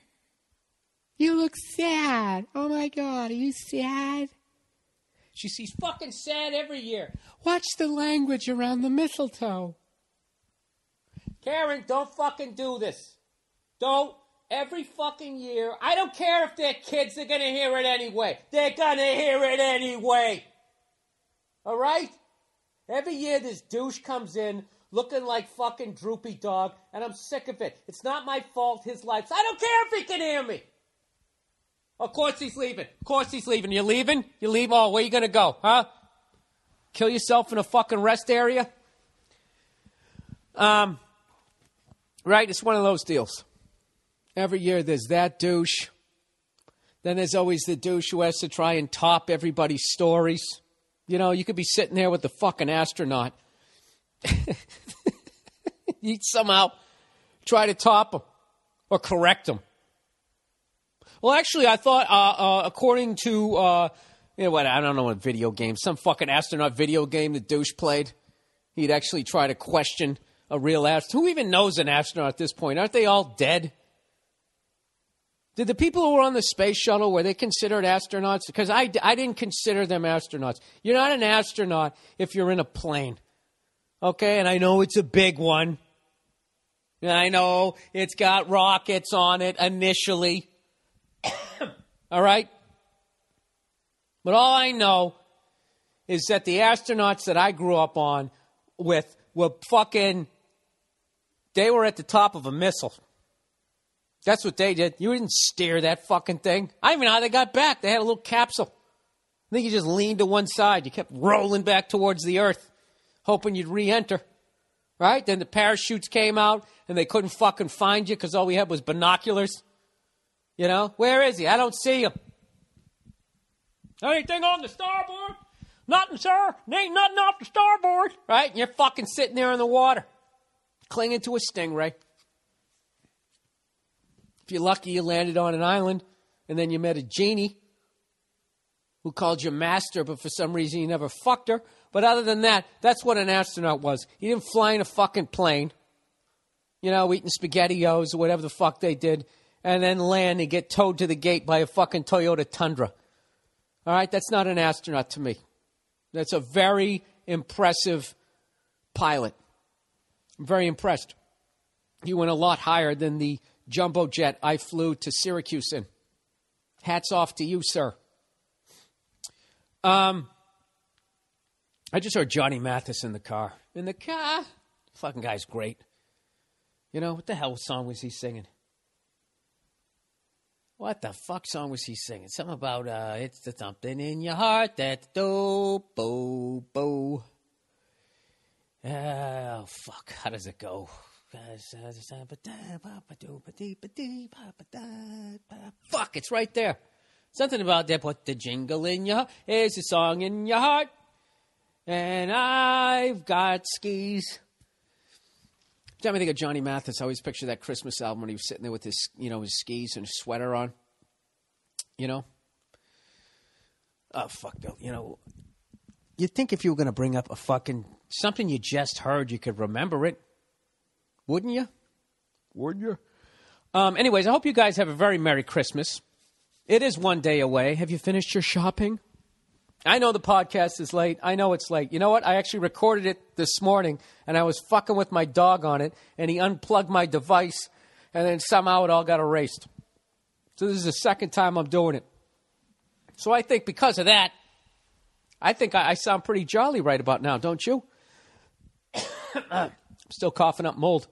You look sad. Oh my god, are you sad? She sees fucking sad every year. Watch the language around the mistletoe. Karen, don't fucking do this. Don't. Every fucking year. I don't care if they're kids, they're gonna hear it anyway. They're gonna hear it anyway. Alright? Every year this douche comes in looking like fucking droopy dog, and I'm sick of it. It's not my fault, his life. I don't care if he can hear me. Of course he's leaving. Of course he's leaving. You're leaving? You leave? Oh, where you gonna go? Huh? Kill yourself in a fucking rest area? Um, right? It's one of those deals. Every year there's that douche. Then there's always the douche who has to try and top everybody's stories. You know, you could be sitting there with the fucking astronaut. You'd somehow try to top him or correct him. Well, actually, I thought, uh, uh, according to, uh, you know what, I don't know what video game, some fucking astronaut video game the douche played, he'd actually try to question a real astronaut. Who even knows an astronaut at this point? Aren't they all dead? Did the people who were on the space shuttle, were they considered astronauts? Because I, I didn't consider them astronauts. You're not an astronaut if you're in a plane. Okay, and I know it's a big one. I know it's got rockets on it initially. all right? But all I know is that the astronauts that I grew up on with were fucking, they were at the top of a missile. That's what they did. You didn't steer that fucking thing. I don't even know how they got back. They had a little capsule. I think you just leaned to one side. You kept rolling back towards the earth, hoping you'd re enter. Right? Then the parachutes came out and they couldn't fucking find you because all we had was binoculars. You know, where is he? I don't see him. Anything on the starboard? Nothing, sir. Ain't nothing off the starboard. Right? And you're fucking sitting there in the water, clinging to a stingray. If you're lucky, you landed on an island, and then you met a genie who called you master, but for some reason you never fucked her. But other than that, that's what an astronaut was. He didn't fly in a fucking plane, you know, eating spaghettios or whatever the fuck they did, and then land and get towed to the gate by a fucking Toyota Tundra. All right, that's not an astronaut to me. That's a very impressive pilot. I'm very impressed. He went a lot higher than the jumbo jet I flew to Syracuse in. Hats off to you, sir. Um, I just heard Johnny Mathis in the car. In the car? Fucking guy's great. You know, what the hell song was he singing? What the fuck song was he singing? Something about uh it's the something in your heart that's dope, bo, bo. Oh fuck, how does it go? Fuck, it's right there. Something about that. Put the jingle in your heart. Here's a song in your heart. and I've got skis. Tell me think of Johnny Mathis. I always picture that Christmas album when he was sitting there with his, you know, his skis and his sweater on. You know? Oh fuck, Bill. You know, you'd think if you were going to bring up a fucking something you just heard, you could remember it, wouldn't you? Wouldn't you? Um, anyways, I hope you guys have a very merry Christmas. It is one day away. Have you finished your shopping? I know the podcast is late. I know it's late. You know what? I actually recorded it this morning, and I was fucking with my dog on it, and he unplugged my device, and then somehow it all got erased. So this is the second time I'm doing it. So I think because of that, I think I, I sound pretty jolly right about now, don't you? I'm still coughing up mold.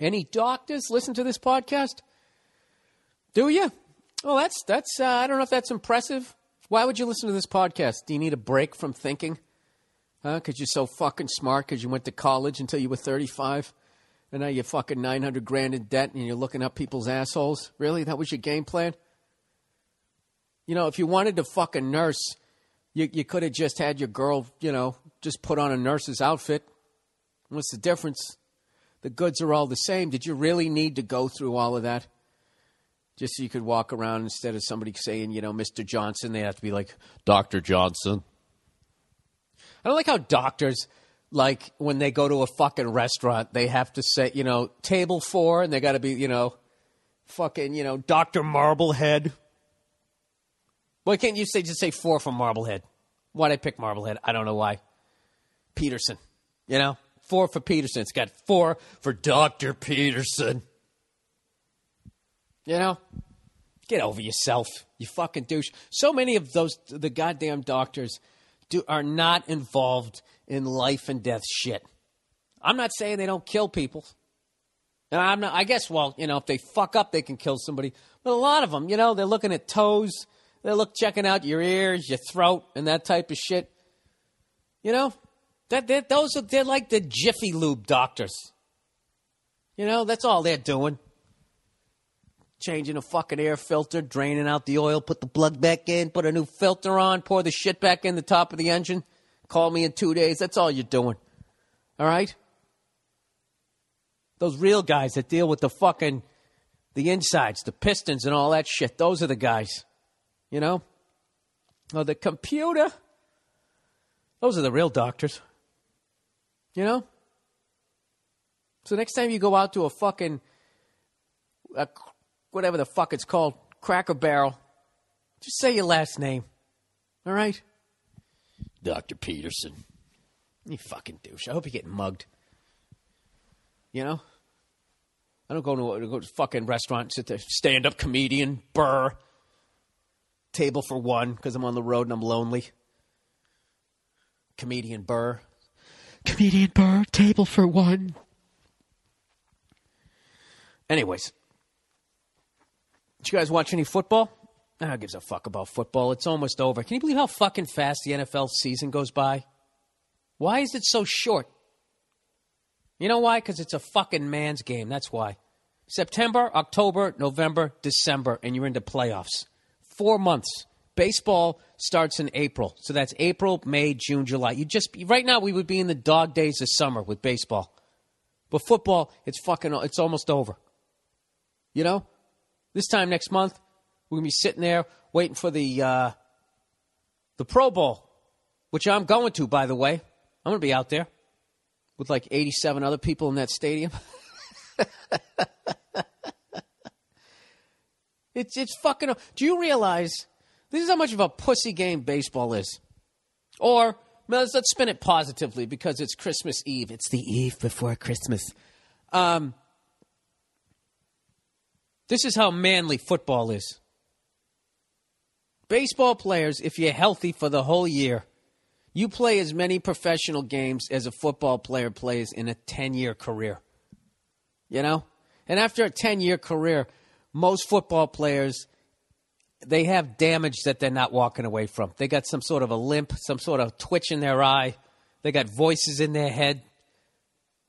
Any doctors listen to this podcast? Do you? Well, that's that's. Uh, I don't know if that's impressive. Why would you listen to this podcast? Do you need a break from thinking? Huh? Because you're so fucking smart. Because you went to college until you were 35, and now you're fucking 900 grand in debt, and you're looking up people's assholes. Really? That was your game plan? You know, if you wanted to fucking nurse, you you could have just had your girl, you know, just put on a nurse's outfit. What's the difference? The goods are all the same. Did you really need to go through all of that? Just so you could walk around instead of somebody saying, you know, Mr. Johnson, they have to be like, Dr. Johnson. I don't like how doctors, like, when they go to a fucking restaurant, they have to say, you know, table four, and they got to be, you know, fucking, you know, Dr. Marblehead. Why can't you say just say four from Marblehead? Why'd I pick Marblehead? I don't know why. Peterson, you know? Four for Peterson. It's got four for Dr. Peterson. You know? Get over yourself, you fucking douche. So many of those, the goddamn doctors, do, are not involved in life and death shit. I'm not saying they don't kill people. And I'm not, I guess, well, you know, if they fuck up, they can kill somebody. But a lot of them, you know, they're looking at toes, they look checking out your ears, your throat, and that type of shit. You know, that, those are they're like the Jiffy Lube doctors. You know, that's all they're doing. Changing a fucking air filter, draining out the oil, put the plug back in, put a new filter on, pour the shit back in the top of the engine. Call me in two days. That's all you're doing. All right? Those real guys that deal with the fucking the insides, the pistons and all that shit, those are the guys. You know? Oh, the computer. Those are the real doctors. You know? So next time you go out to a fucking a, whatever the fuck it's called, Cracker Barrel, just say your last name. All right? Dr. Peterson. You fucking douche. I hope you're getting mugged. You know? I don't go to a, go to a fucking restaurant, sit there, stand up comedian, burr, table for one because I'm on the road and I'm lonely. Comedian burr. Comedian burr, table for one. Anyways, you guys watch any football? No, who gives a fuck about football? It's almost over. Can you believe how fucking fast the NFL season goes by? Why is it so short? You know why? Because it's a fucking man's game. That's why. September, October, November, December, and you're into playoffs. Four months. Baseball starts in April. So that's April, May, June, July. You just right now we would be in the dog days of summer with baseball. But football, it's fucking it's almost over. You know? This time next month, we're gonna be sitting there waiting for the uh, the Pro Bowl, which I'm going to, by the way. I'm gonna be out there with like 87 other people in that stadium. it's it's fucking. Do you realize this is how much of a pussy game baseball is? Or let's, let's spin it positively because it's Christmas Eve. It's the eve before Christmas. Um, this is how manly football is. Baseball players, if you're healthy for the whole year, you play as many professional games as a football player plays in a 10 year career. You know? And after a 10 year career, most football players they have damage that they're not walking away from. They got some sort of a limp, some sort of twitch in their eye. They got voices in their head.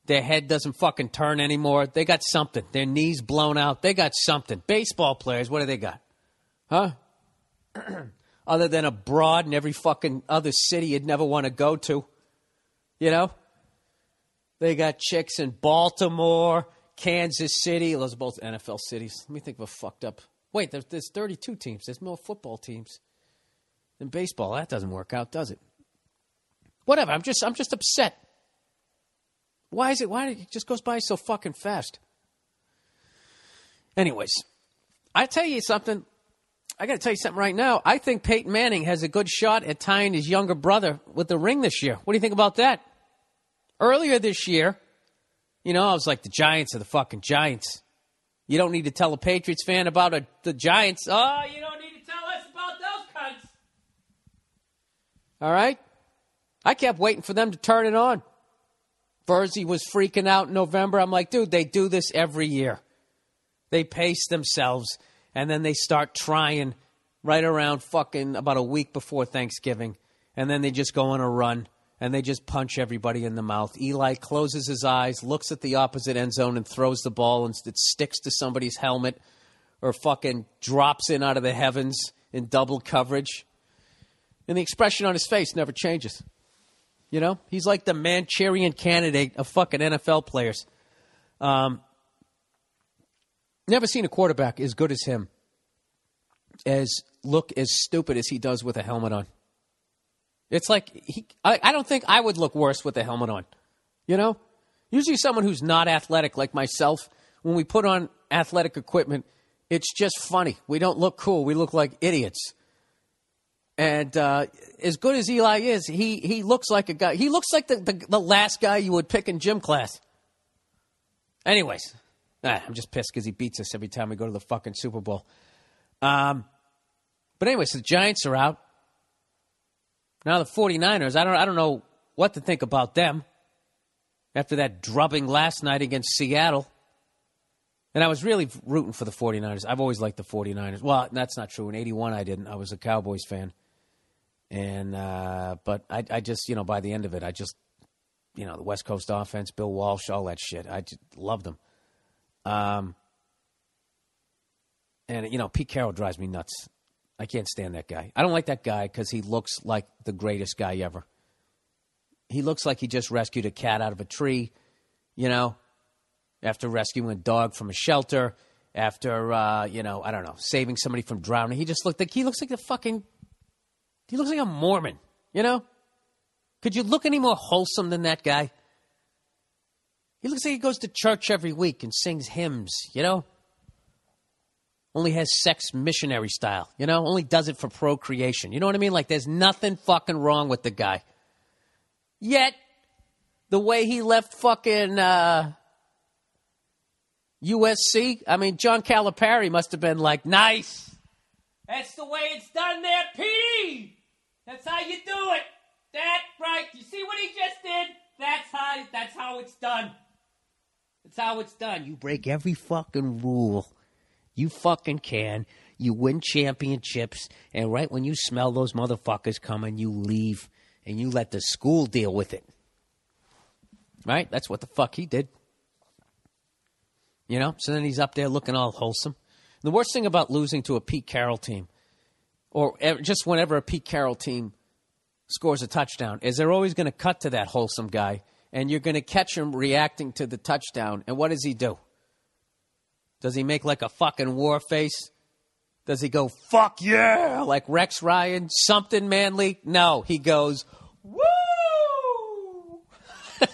Their head doesn't fucking turn anymore. They got something. Their knees blown out. They got something. Baseball players, what do they got? Huh? other than abroad in every fucking other city you'd never want to go to. You know? They got chicks in Baltimore, Kansas City. Those are both NFL cities. Let me think of a fucked up. Wait, there's, there's 32 teams. There's more football teams than baseball. That doesn't work out, does it? Whatever. I'm just I'm just upset. Why is it? Why it just goes by so fucking fast? Anyways, I tell you something. I got to tell you something right now. I think Peyton Manning has a good shot at tying his younger brother with the ring this year. What do you think about that? Earlier this year, you know, I was like, the Giants are the fucking Giants. You don't need to tell a Patriots fan about a, the Giants. Oh, you don't need to tell us about those cunts. All right? I kept waiting for them to turn it on. Verzi was freaking out in November. I'm like, dude, they do this every year. They pace themselves and then they start trying right around fucking about a week before Thanksgiving. And then they just go on a run and they just punch everybody in the mouth. Eli closes his eyes, looks at the opposite end zone, and throws the ball, and it sticks to somebody's helmet or fucking drops in out of the heavens in double coverage. And the expression on his face never changes. You know, he's like the Manchurian candidate of fucking NFL players. Um, never seen a quarterback as good as him, as look as stupid as he does with a helmet on. It's like he, I, I don't think I would look worse with a helmet on. You know, usually someone who's not athletic like myself, when we put on athletic equipment, it's just funny. We don't look cool. We look like idiots. And uh, as good as Eli is, he, he looks like a guy. He looks like the, the, the last guy you would pick in gym class. Anyways, ah, I'm just pissed because he beats us every time we go to the fucking Super Bowl. Um, but anyways, the Giants are out. Now the 49ers, I don't, I don't know what to think about them after that drubbing last night against Seattle. And I was really rooting for the 49ers. I've always liked the 49ers. Well, that's not true. In 81, I didn't. I was a Cowboys fan. And uh, but I, I just you know by the end of it, I just you know the West Coast offense, Bill Walsh, all that shit. I just loved them. Um, and you know Pete Carroll drives me nuts. I can't stand that guy. I don't like that guy because he looks like the greatest guy ever. He looks like he just rescued a cat out of a tree, you know, after rescuing a dog from a shelter, after uh, you know, I don't know, saving somebody from drowning. He just looked like he looks like the fucking he looks like a Mormon, you know? Could you look any more wholesome than that guy? He looks like he goes to church every week and sings hymns, you know? Only has sex missionary style, you know? Only does it for procreation. You know what I mean? Like there's nothing fucking wrong with the guy. Yet, the way he left fucking uh, USC, I mean, John Calipari must have been like, nice. That's the way it's done there, Petey. That's how you do it. That right. You see what he just did? That's how that's how it's done. That's how it's done. You break every fucking rule. You fucking can. You win championships, and right when you smell those motherfuckers coming, you leave and you let the school deal with it. Right? That's what the fuck he did. You know? So then he's up there looking all wholesome. The worst thing about losing to a Pete Carroll team or just whenever a Pete Carroll team scores a touchdown, is they're always going to cut to that wholesome guy, and you're going to catch him reacting to the touchdown. And what does he do? Does he make like a fucking war face? Does he go, fuck yeah, like Rex Ryan, something manly? No, he goes, woo!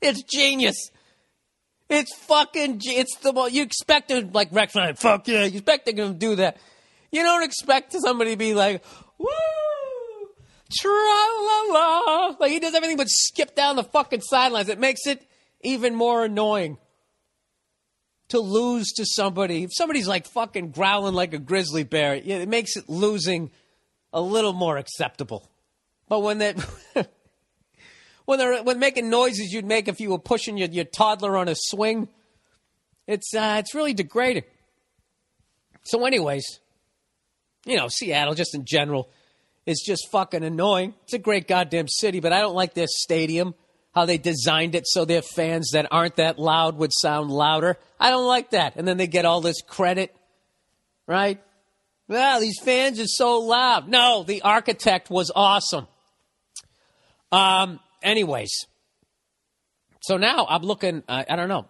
it's genius. It's fucking. It's the you expect him like Rex Ryan. Fuck yeah, you expect him to do that. You don't expect somebody to be like, woo, tra la la. Like he does everything but skip down the fucking sidelines. It makes it even more annoying to lose to somebody. If somebody's like fucking growling like a grizzly bear, it makes it losing a little more acceptable. But when that when they're when making noises you'd make if you were pushing your, your toddler on a swing. It's uh, it's really degrading. So, anyways, you know, Seattle just in general is just fucking annoying. It's a great goddamn city, but I don't like their stadium. How they designed it so their fans that aren't that loud would sound louder. I don't like that. And then they get all this credit, right? Well, these fans are so loud. No, the architect was awesome. Um, anyways, so now I'm looking, uh, I don't know.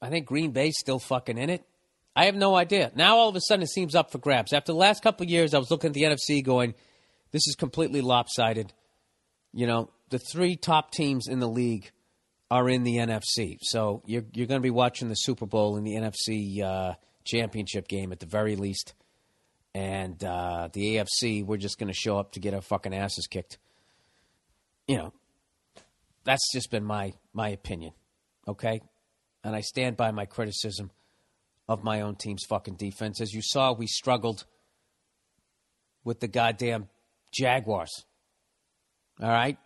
I think Green Bay's still fucking in it. I have no idea. Now all of a sudden it seems up for grabs. After the last couple of years, I was looking at the NFC going, this is completely lopsided. You know, the three top teams in the league are in the NFC. So you're, you're going to be watching the Super Bowl in the NFC uh, championship game at the very least. And uh, the AFC, we're just going to show up to get our fucking asses kicked. You know, that's just been my my opinion. Okay, and I stand by my criticism of my own team's fucking defense. As you saw, we struggled with the goddamn Jaguars. All right,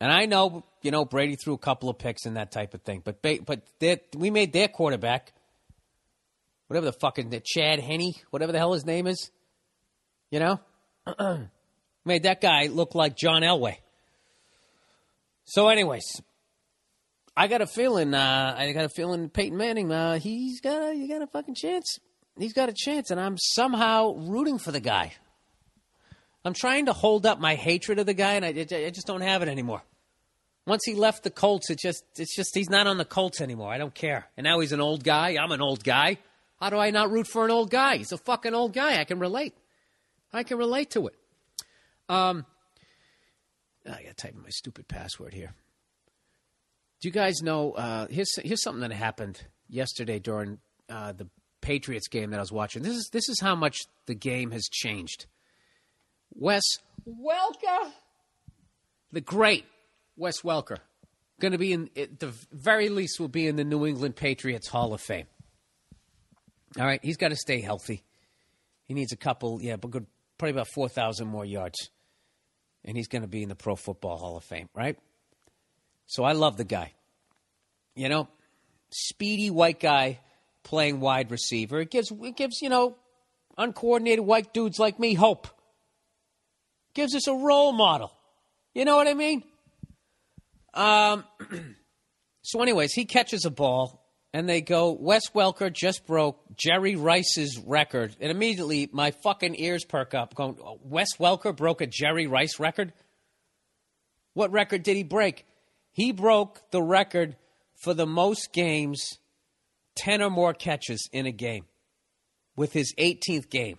and I know you know Brady threw a couple of picks and that type of thing, but but we made their quarterback whatever the fucking the Chad Henne, whatever the hell his name is, you know, made that guy look like John Elway. So, anyways, I got a feeling. Uh, I got a feeling Peyton Manning. Uh, he's got a. You got a fucking chance. He's got a chance, and I'm somehow rooting for the guy. I'm trying to hold up my hatred of the guy, and I, I just don't have it anymore. Once he left the Colts, it just it's just he's not on the Colts anymore. I don't care. And now he's an old guy. I'm an old guy. How do I not root for an old guy? He's a fucking old guy. I can relate. I can relate to it. Um, I got to type in my stupid password here. Do you guys know? Uh, here's here's something that happened yesterday during uh, the Patriots game that I was watching. This is this is how much the game has changed. Wes Welker, the great Wes Welker, going to be in at the very least will be in the New England Patriots Hall of Fame. All right, he's got to stay healthy. He needs a couple, yeah, but good, probably about 4,000 more yards. And he's going to be in the Pro Football Hall of Fame, right? So I love the guy. You know, speedy white guy playing wide receiver. It gives, it gives you know, uncoordinated white dudes like me hope. Gives us a role model. You know what I mean? Um, so, anyways, he catches a ball and they go, Wes Welker just broke Jerry Rice's record. And immediately my fucking ears perk up, going, Wes Welker broke a Jerry Rice record? What record did he break? He broke the record for the most games, 10 or more catches in a game, with his 18th game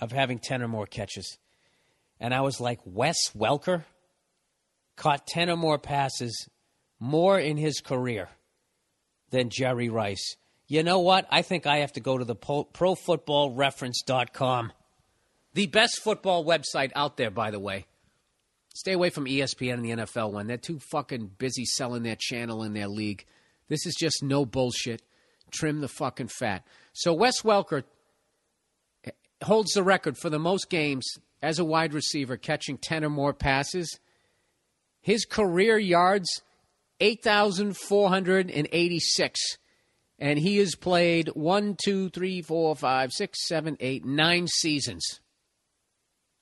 of having 10 or more catches. And I was like, Wes Welker caught 10 or more passes, more in his career than Jerry Rice. You know what? I think I have to go to the profootballreference.com. The best football website out there, by the way. Stay away from ESPN and the NFL one. They're too fucking busy selling their channel in their league. This is just no bullshit. Trim the fucking fat. So Wes Welker holds the record for the most games as a wide receiver catching 10 or more passes. His career yards 8,486. And he has played one, two, three, four, five, six, seven, eight, nine seasons.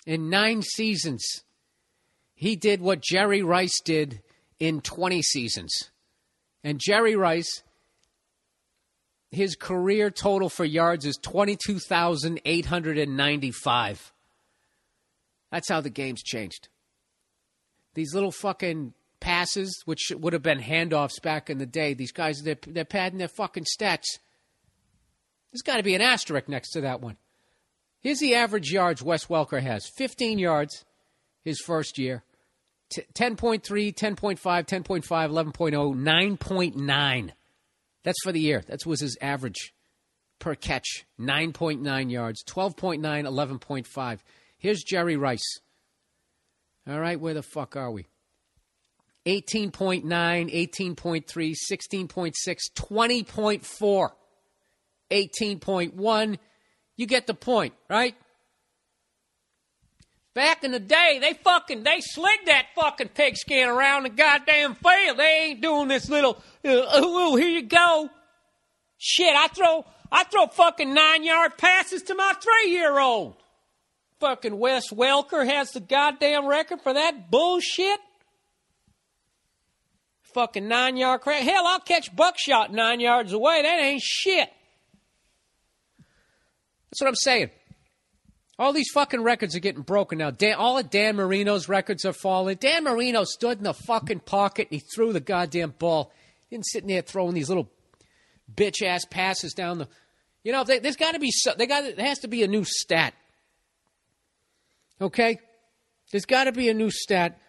In nine seasons, he did what Jerry Rice did in 20 seasons. And Jerry Rice, his career total for yards is 22,895. That's how the game's changed. These little fucking passes, which would have been handoffs back in the day. These guys, they're, they're padding their fucking stats. There's got to be an asterisk next to that one. Here's the average yards Wes Welker has 15 yards his first year, 10.3, 10.5, 10.5, 11.0, 9.9. That's for the year. That was his average per catch 9.9 yards, 12.9, 11.5. Here's Jerry Rice. All right, where the fuck are we? 18.9, 18.3, 16.6, 20.4, 18.1. You get the point, right? Back in the day, they fucking they slid that fucking pigskin around the goddamn field. They ain't doing this little uh, oh, here you go. Shit, I throw I throw fucking nine yard passes to my three year old. Fucking Wes Welker has the goddamn record for that bullshit fucking nine yard crack. Hell, I'll catch buckshot nine yards away. That ain't shit. That's what I'm saying. All these fucking records are getting broken now. Dan, all of Dan Marino's records are falling. Dan Marino stood in the fucking pocket and he threw the goddamn ball. He didn't sitting there throwing these little bitch ass passes down the. You know, they, there's got to be they got there has to be a new stat. Okay, there's got to be a new stat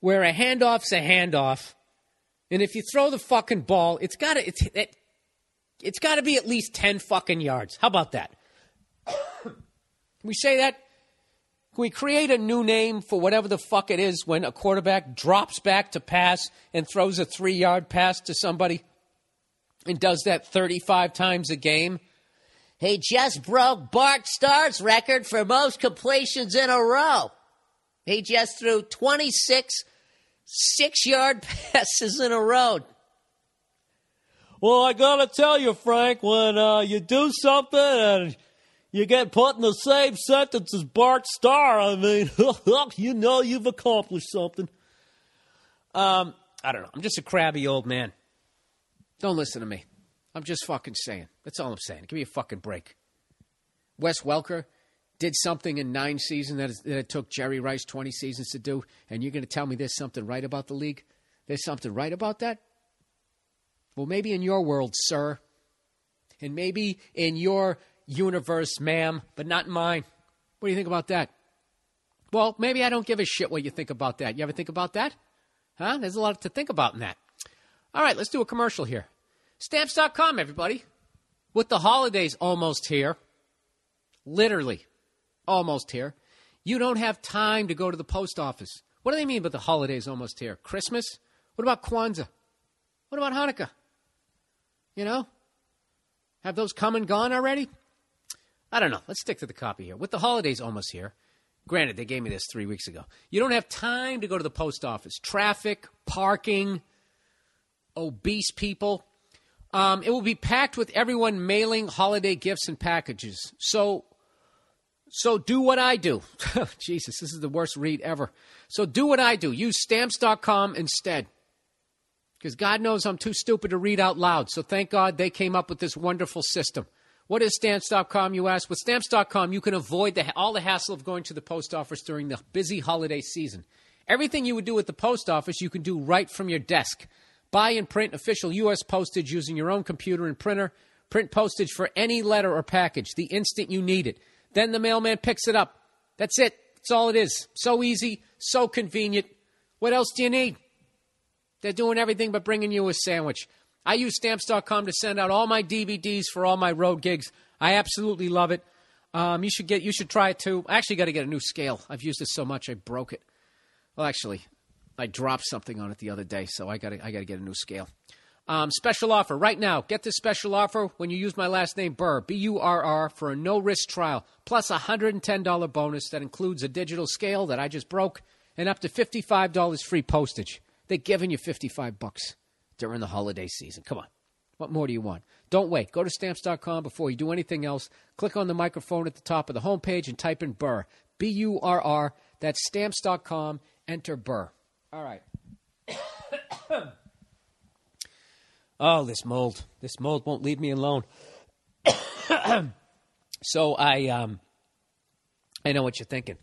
where a handoff's a handoff, and if you throw the fucking ball, it's got to it's it, it's got to be at least ten fucking yards. How about that? Can we say that? Can we create a new name for whatever the fuck it is when a quarterback drops back to pass and throws a three yard pass to somebody and does that 35 times a game?
He just broke Bart Starr's record for most completions in a row. He just threw 26 six yard passes in a row.
Well, I gotta tell you, Frank, when uh, you do something and you get put in the same sentence as Bart Starr, I mean, you know you've accomplished something. Um, I don't know. I'm just a crabby old man. Don't listen to me. I'm just fucking saying. That's all I'm saying. Give me a fucking break. Wes Welker did something in nine seasons that, it took Jerry Rice 20 seasons to do, and you're going to tell me there's something right about the league? There's something right about that? Well, maybe in your world, sir. And maybe in your universe, ma'am, but not in mine. What do you think about that? Well, maybe I don't give a shit what you think about that. You ever think about that? Huh? There's a lot to think about in that. All right, let's do a commercial here. Stamps.com, everybody. With the holidays almost here, literally almost here, you don't have time to go to the post office. What do they mean by the holidays almost here? Christmas? What about Kwanzaa? What about Hanukkah? You know? Have those come and gone already? I don't know. Let's stick to the copy here. With the holidays almost here, granted, they gave me this three weeks ago. You don't have time to go to the post office. Traffic, parking, obese people. Um, it will be packed with everyone mailing holiday gifts and packages. So, so do what I do. Oh, Jesus, this is the worst read ever. So do what I do. Use stamps.com instead. Because God knows I'm too stupid to read out loud. So thank God they came up with this wonderful system. What is stamps.com, you ask? With stamps.com, you can avoid the, all the hassle of going to the post office during the busy holiday season. Everything you would do at the post office, you can do right from your desk. Buy and print official U.S. postage using your own computer and printer. Print postage for any letter or package the instant you need it. Then the mailman picks it up. That's it. That's all it is. So easy, so convenient. What else do you need? They're doing everything but bringing you a sandwich. I use stamps.com to send out all my DVDs for all my road gigs. I absolutely love it. Um, you should get you should try it too. I actually got to get a new scale. I've used it so much I broke it. Well, actually, I dropped something on it the other day, so I got I got to get a new scale. Um, special offer right now. Get this special offer when you use my last name Burr B U R R for a no risk trial plus a hundred and ten dollar bonus that includes a digital scale that I just broke and up to fifty five dollars free postage. They're giving you fifty five bucks during the holiday season. Come on. What more do you want? Don't wait. Go to stamps.com before you do anything else. Click on the microphone at the top of the homepage and type in Burr. B U R R. That's stamps.com. Enter Burr. All right. oh, this mold. This mold won't leave me alone. so I um I know what you're thinking.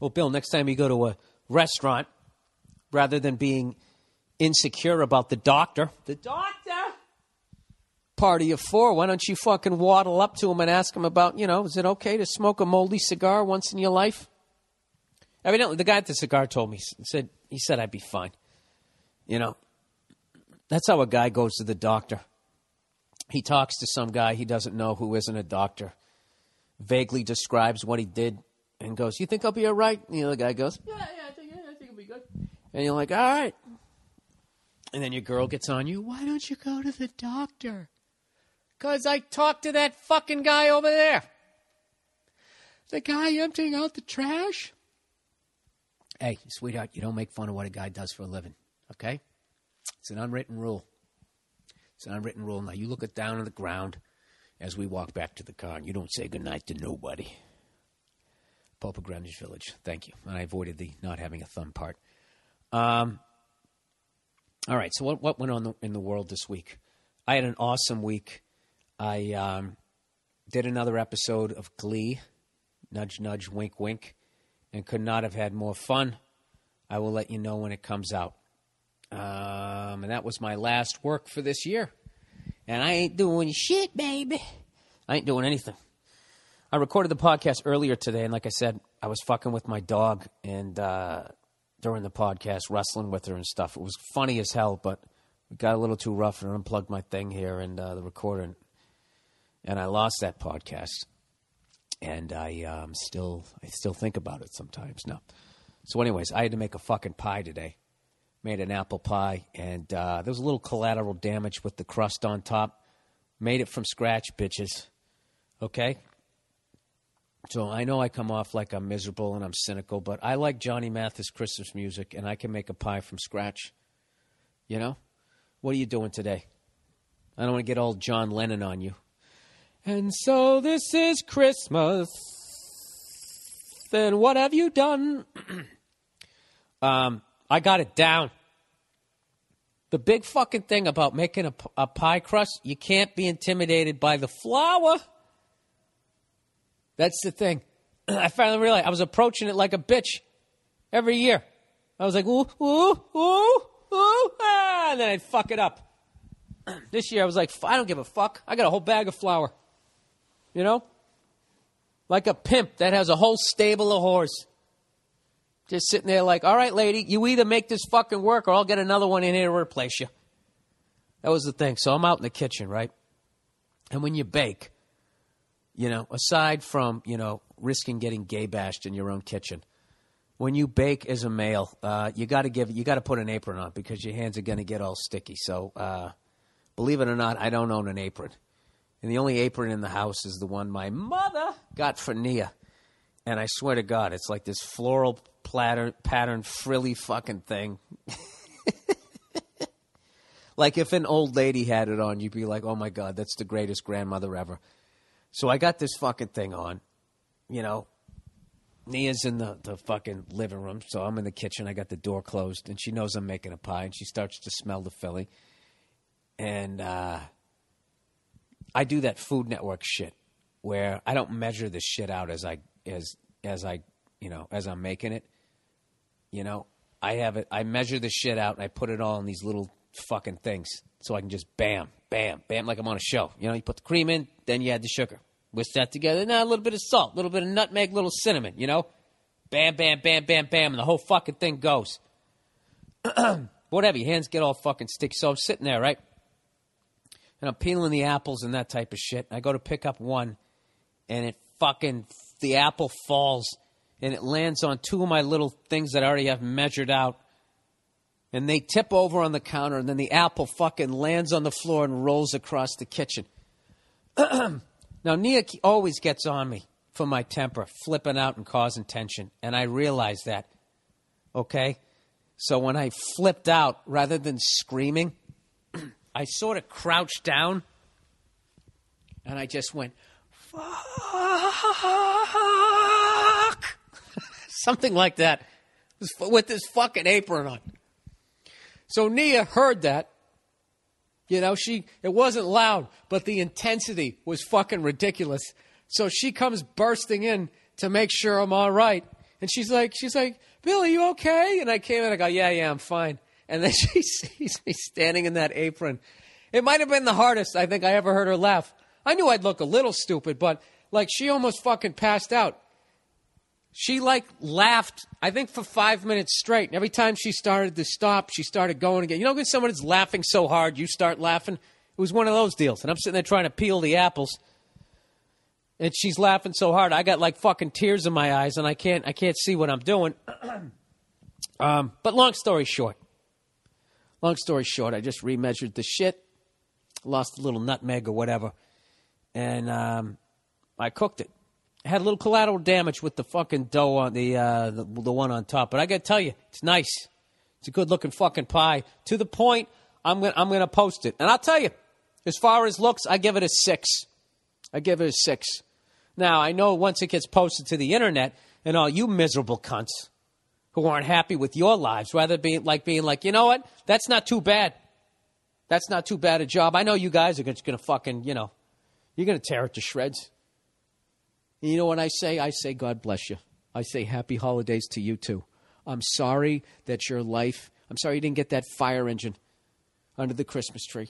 Well, Bill, next time you go to a restaurant, rather than being insecure about the doctor, the doctor party of four, why don't you fucking waddle up to him and ask him about, you know, is it okay to smoke a moldy cigar once in your life? Evidently, the guy at the cigar told me, said, he said I'd be fine. You know, that's how a guy goes to the doctor. He talks to some guy he doesn't know who isn't a doctor, vaguely describes what he did, and goes, You think I'll be all right? And the other guy goes, Yeah, yeah, I think, yeah, I think I'll be good. And you're like, All right. And then your girl gets on you, Why don't you go to the doctor? Because I talked to that fucking guy over there. The guy emptying out the trash? Hey, sweetheart, you don't make fun of what a guy does for a living, okay? It's an unwritten rule. It's an unwritten rule. Now, you look it down on the ground as we walk back to the car, and you don't say goodnight to nobody. Of Greenwich Village. Thank you. And I avoided the not having a thumb part. Um, all right, so what, what went on the, in the world this week? I had an awesome week. I um, did another episode of Glee, nudge, nudge, wink, wink, and could not have had more fun. I will let you know when it comes out. Um, and that was my last work for this year. And I ain't doing shit, baby. I ain't doing anything. I recorded the podcast earlier today, and like I said, I was fucking with my dog and uh, during the podcast, wrestling with her and stuff. It was funny as hell, but it got a little too rough, and I unplugged my thing here and uh, the recorder, and I lost that podcast. And I um, still, I still think about it sometimes now. So, anyways, I had to make a fucking pie today. Made an apple pie, and uh, there was a little collateral damage with the crust on top. Made it from scratch, bitches. Okay, so I know I come off like I'm miserable and I'm cynical, but I like Johnny Mathis Christmas music and I can make a pie from scratch. You know? What are you doing today? I don't want to get all John Lennon on you. And so this is Christmas. Then what have you done? um, I got it down. The big fucking thing about making a, a pie crust, you can't be intimidated by the flour. That's the thing. I finally realized I was approaching it like a bitch every year. I was like, ooh, ooh, ooh, ooh, ah, and then I'd fuck it up. This year I was like, I don't give a fuck. I got a whole bag of flour. You know? Like a pimp that has a whole stable of whores. Just sitting there like, all right, lady, you either make this fucking work or I'll get another one in here to replace you. That was the thing. So I'm out in the kitchen, right? And when you bake, you know, aside from, you know, risking getting gay bashed in your own kitchen, when you bake as a male, uh, you got to give, you got to put an apron on because your hands are going to get all sticky. So, uh, believe it or not, I don't own an apron. And the only apron in the house is the one my mother got for Nia. And I swear to God, it's like this floral platter, pattern, frilly fucking thing. like if an old lady had it on, you'd be like, oh my God, that's the greatest grandmother ever. So I got this fucking thing on, you know. Nia's in the, the fucking living room, so I'm in the kitchen. I got the door closed, and she knows I'm making a pie, and she starts to smell the filling. And uh, I do that Food Network shit where I don't measure the shit out as I as as I you know as I'm making it. You know, I have it. I measure the shit out, and I put it all in these little fucking things, so I can just bam, bam, bam, like I'm on a show. You know, you put the cream in, then you add the sugar. Whisk that together. Now a little bit of salt, a little bit of nutmeg, a little cinnamon, you know? Bam, bam, bam, bam, bam, and the whole fucking thing goes. Whatever, your hands get all fucking sticky. So I'm sitting there, right? And I'm peeling the apples and that type of shit. I go to pick up one, and it fucking, the apple falls, and it lands on two of my little things that I already have measured out and they tip over on the counter, and then the apple fucking lands on the floor and rolls across the kitchen. now, Nia always gets on me for my temper, flipping out and causing tension, and I realize that. Okay? So when I flipped out, rather than screaming, I sort of crouched down and I just went, fuck. Something like that with this fucking apron on. So Nia heard that. You know, she it wasn't loud, but the intensity was fucking ridiculous. So she comes bursting in to make sure I'm all right. And she's like, she's like, Bill, are you okay? And I came in, I go, yeah, yeah, I'm fine. And then she sees me standing in that apron. It might have been the hardest I think I ever heard her laugh. I knew I'd look a little stupid, but like she almost fucking passed out she like laughed, I think, for five minutes straight. And every time she started to stop, she started going again. You know, when someone is laughing so hard, you start laughing? It was one of those deals. And I'm sitting there trying to peel the apples. And she's laughing so hard, I got like fucking tears in my eyes, and I can't, I can't see what I'm doing. um, but long story short, long story short, I just remeasured the shit, lost a little nutmeg or whatever, and um, I cooked it had a little collateral damage with the fucking dough on the, uh, the, the one on top, but I got to tell you, it's nice. It's a good looking fucking pie. To the point, I'm gonna I'm gonna post it, and I'll tell you, as far as looks, I give it a six. I give it a six. Now I know once it gets posted to the internet, and all you miserable cunts who aren't happy with your lives, rather be like being like, you know what, that's not too bad. That's not too bad a job. I know you guys are just gonna fucking, you know, you're gonna tear it to shreds. And you know what I say? I say, God bless you. I say, happy holidays to you too. I'm sorry that your life, I'm sorry you didn't get that fire engine under the Christmas tree.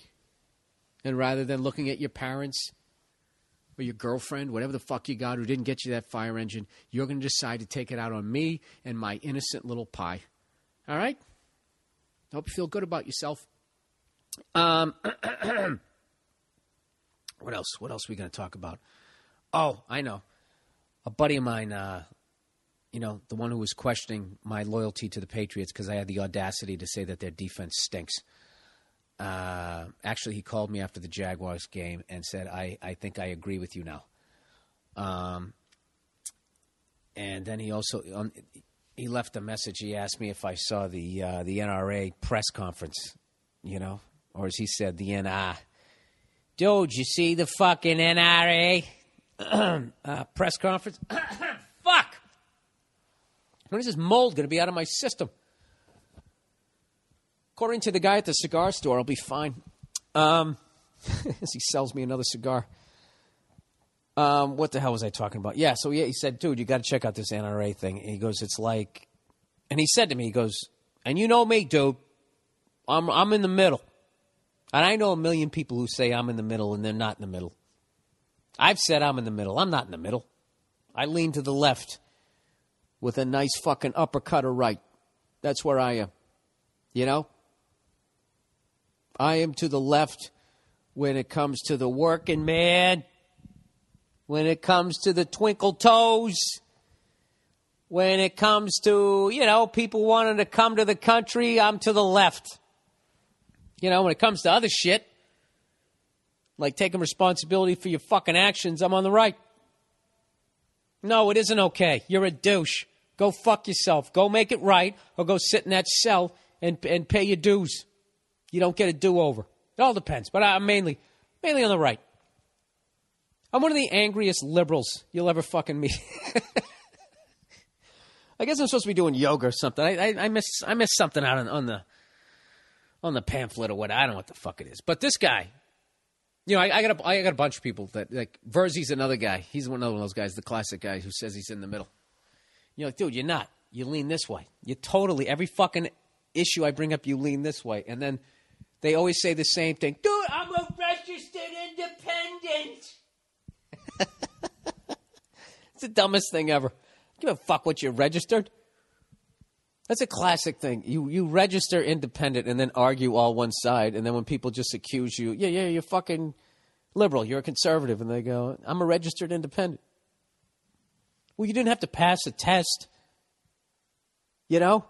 And rather than looking at your parents or your girlfriend, whatever the fuck you got who didn't get you that fire engine, you're going to decide to take it out on me and my innocent little pie. All right? I hope you feel good about yourself. Um, what else? What else are we going to talk about? Oh, I know. A buddy of mine, uh, you know, the one who was questioning my loyalty to the Patriots because I had the audacity to say that their defense stinks. Uh, actually, he called me after the Jaguars game and said, "I, I think I agree with you now." Um, and then he also um, he left a message. He asked me if I saw the uh, the NRA press conference, you know, or as he said, the NR. Dude, you see the fucking NRA uh, press conference? Fuck! When is this mold going to be out of my system? According to the guy at the cigar store, I'll be fine. Um, as he sells me another cigar. Um, what the hell was I talking about? Yeah, so yeah, he said, dude, you got to check out this NRA thing. And he goes, it's like, and he said to me, he goes, and you know me, dude, I'm I'm in the middle, and I know a million people who say I'm in the middle and they're not in the middle. I've said I'm in the middle. I'm not in the middle. I lean to the left with a nice fucking uppercut or right. That's where I am. You know? I am to the left when it comes to the working man, when it comes to the twinkle toes, when it comes to, you know, people wanting to come to the country, I'm to the left. You know, when it comes to other shit, like taking responsibility for your fucking actions, I'm on the right. No, it isn't okay. You're a douche. Go fuck yourself. Go make it right, or go sit in that cell and and pay your dues. You don't get a do over. It all depends, but I'm mainly mainly on the right. I'm one of the angriest liberals you'll ever fucking meet. I guess I'm supposed to be doing yoga or something. I I, I miss I something out on, on the on the pamphlet or what. I don't know what the fuck it is. But this guy, you know, I, I got a, I got a bunch of people that like Verzi's another guy. He's one of those guys, the classic guy who says he's in the middle. You're like, dude, you're not. You lean this way. You totally every fucking issue I bring up, you lean this way, and then they always say the same thing. Dude, I'm a registered independent. it's the dumbest thing ever. Give a fuck what you're registered. That's a classic thing. You you register independent and then argue all one side, and then when people just accuse you, yeah, yeah, you're fucking liberal, you're a conservative, and they go, I'm a registered independent. Well, you didn't have to pass a test. You know?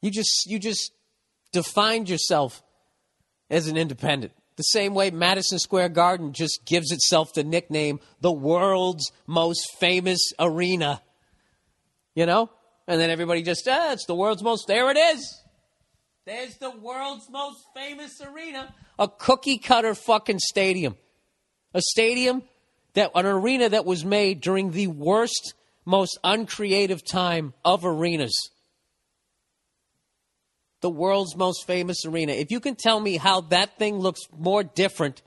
You just you just defined yourself as an independent. The same way Madison Square Garden just gives itself the nickname the world's most famous arena. You know? And then everybody just, ah, it's the world's most, there it is. There's the world's most famous arena. A cookie cutter fucking stadium. A stadium that, an arena that was made during the worst, most uncreative time of arenas. The world's most famous arena. If you can tell me how that thing looks more different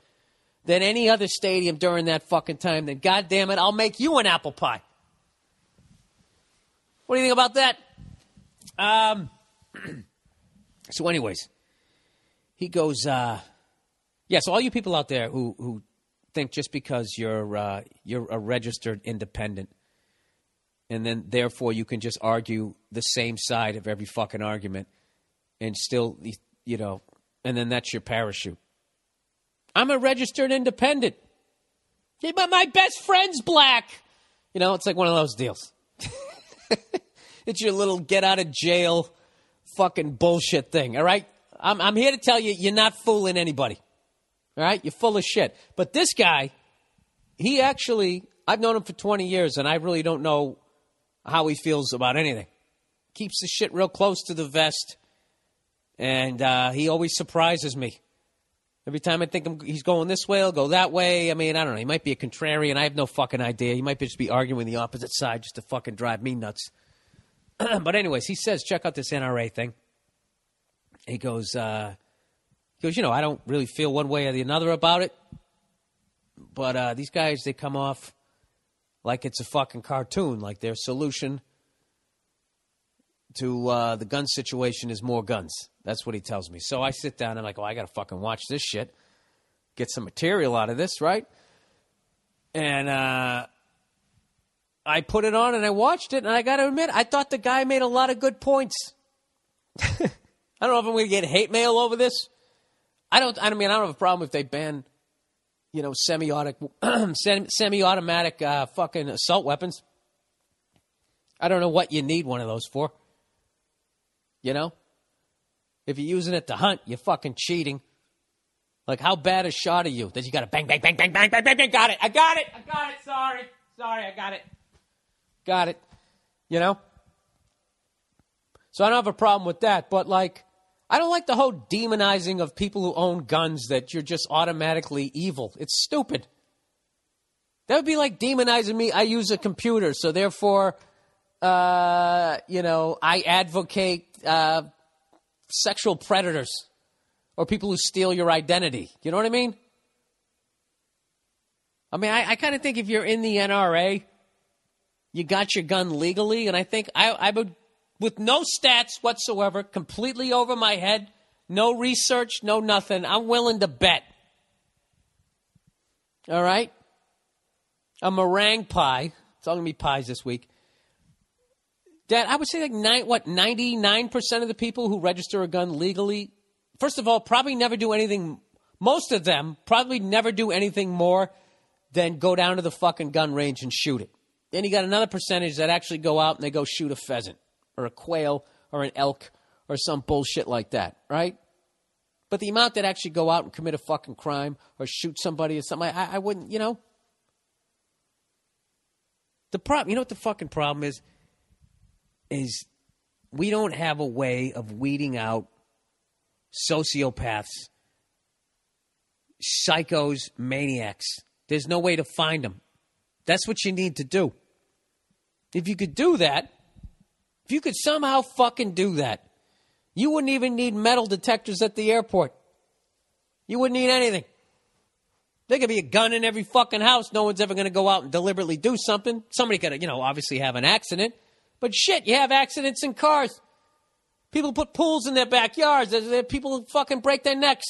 than any other stadium during that fucking time, then goddamn it, I'll make you an apple pie. What do you think about that? Um, so, anyways, he goes, uh, yeah, so all you people out there who, who think just because you're, uh, you're a registered independent and then therefore you can just argue the same side of every fucking argument and still, you know, and then that's your parachute. I'm a registered independent. But my best friend's black. You know, it's like one of those deals. it's your little get out of jail fucking bullshit thing, all right? I'm, I'm here to tell you, you're not fooling anybody, all right? You're full of shit. But this guy, he actually, I've known him for 20 years, and I really don't know how he feels about anything. Keeps the shit real close to the vest, and uh, he always surprises me. Every time I think I'm, he's going this way, I'll go that way. I mean, I don't know. He might be a contrarian. I have no fucking idea. He might just be arguing the opposite side just to fucking drive me nuts. but anyways, he says, check out this NRA thing. He goes, uh, he goes, you know, I don't really feel one way or the another about it, but uh, these guys they come off like it's a fucking cartoon, like their solution to uh, the gun situation is more guns. That's what he tells me. So I sit down and I'm like, oh, I got to fucking watch this shit, get some material out of this, right? And uh, I put it on and I watched it, and I got to admit, I thought the guy made a lot of good points. I don't know if I'm to get hate mail over this. I don't. I mean, I don't have a problem if they ban, you know, semi-automatic, semi-automatic uh, fucking assault weapons. I don't know what you need one of those for. You know, if you're using it to hunt, you're fucking cheating. Like, how bad a shot are you that you got to bang, bang, bang, bang, bang, bang, bang, bang? Got it. I got it. I got it. Sorry. Sorry. I got it. Got it. You know? So I don't have a problem with that. But, like, I don't like the whole demonizing of people who own guns that you're just automatically evil. It's stupid. That would be like demonizing me. I use a computer, so therefore, uh, you know, I advocate uh, sexual predators or people who steal your identity. You know what I mean? I mean, I, I kind of think if you're in the NRA, you got your gun legally, and I think I, I would, with no stats whatsoever, completely over my head, no research, no nothing, I'm willing to bet. All right? A meringue pie. It's all going to be pies this week. Dad, I would say like nine, what ninety nine percent of the people who register a gun legally, first of all, probably never do anything. Most of them probably never do anything more than go down to the fucking gun range and shoot it. Then you got another percentage that actually go out and they go shoot a pheasant or a quail or an elk or some bullshit like that, right? But the amount that actually go out and commit a fucking crime or shoot somebody or something, I, I wouldn't, you know. The problem, you know what the fucking problem is? Is we don't have a way of weeding out sociopaths, psychos, maniacs. There's no way to find them. That's what you need to do. If you could do that, if you could somehow fucking do that, you wouldn't even need metal detectors at the airport. You wouldn't need anything. There could be a gun in every fucking house. No one's ever going to go out and deliberately do something. Somebody could, you know, obviously have an accident. But shit, you have accidents in cars. People put pools in their backyards. People fucking break their necks.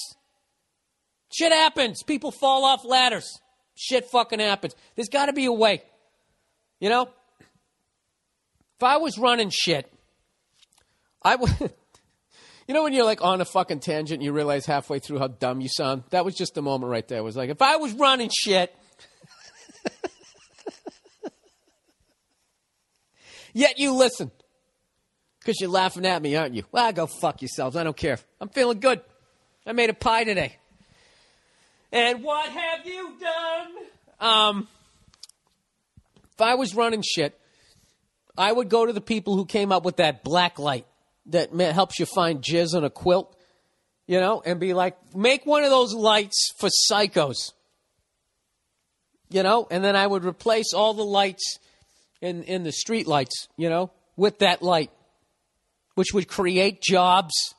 Shit happens. People fall off ladders. Shit fucking happens. There's got to be a way. You know? If I was running shit, I would. you know when you're like on a fucking tangent and you realize halfway through how dumb you sound? That was just the moment right there. It was like, if I was running shit. Yet you listen. Because you're laughing at me, aren't you? Well, go fuck yourselves. I don't care. I'm feeling good. I made a pie today. And what have you done? Um, if I was running shit, I would go to the people who came up with that black light that helps you find jizz on a quilt, you know, and be like, make one of those lights for psychos, you know, and then I would replace all the lights in, in the street lights, you know, with that light, which would create jobs,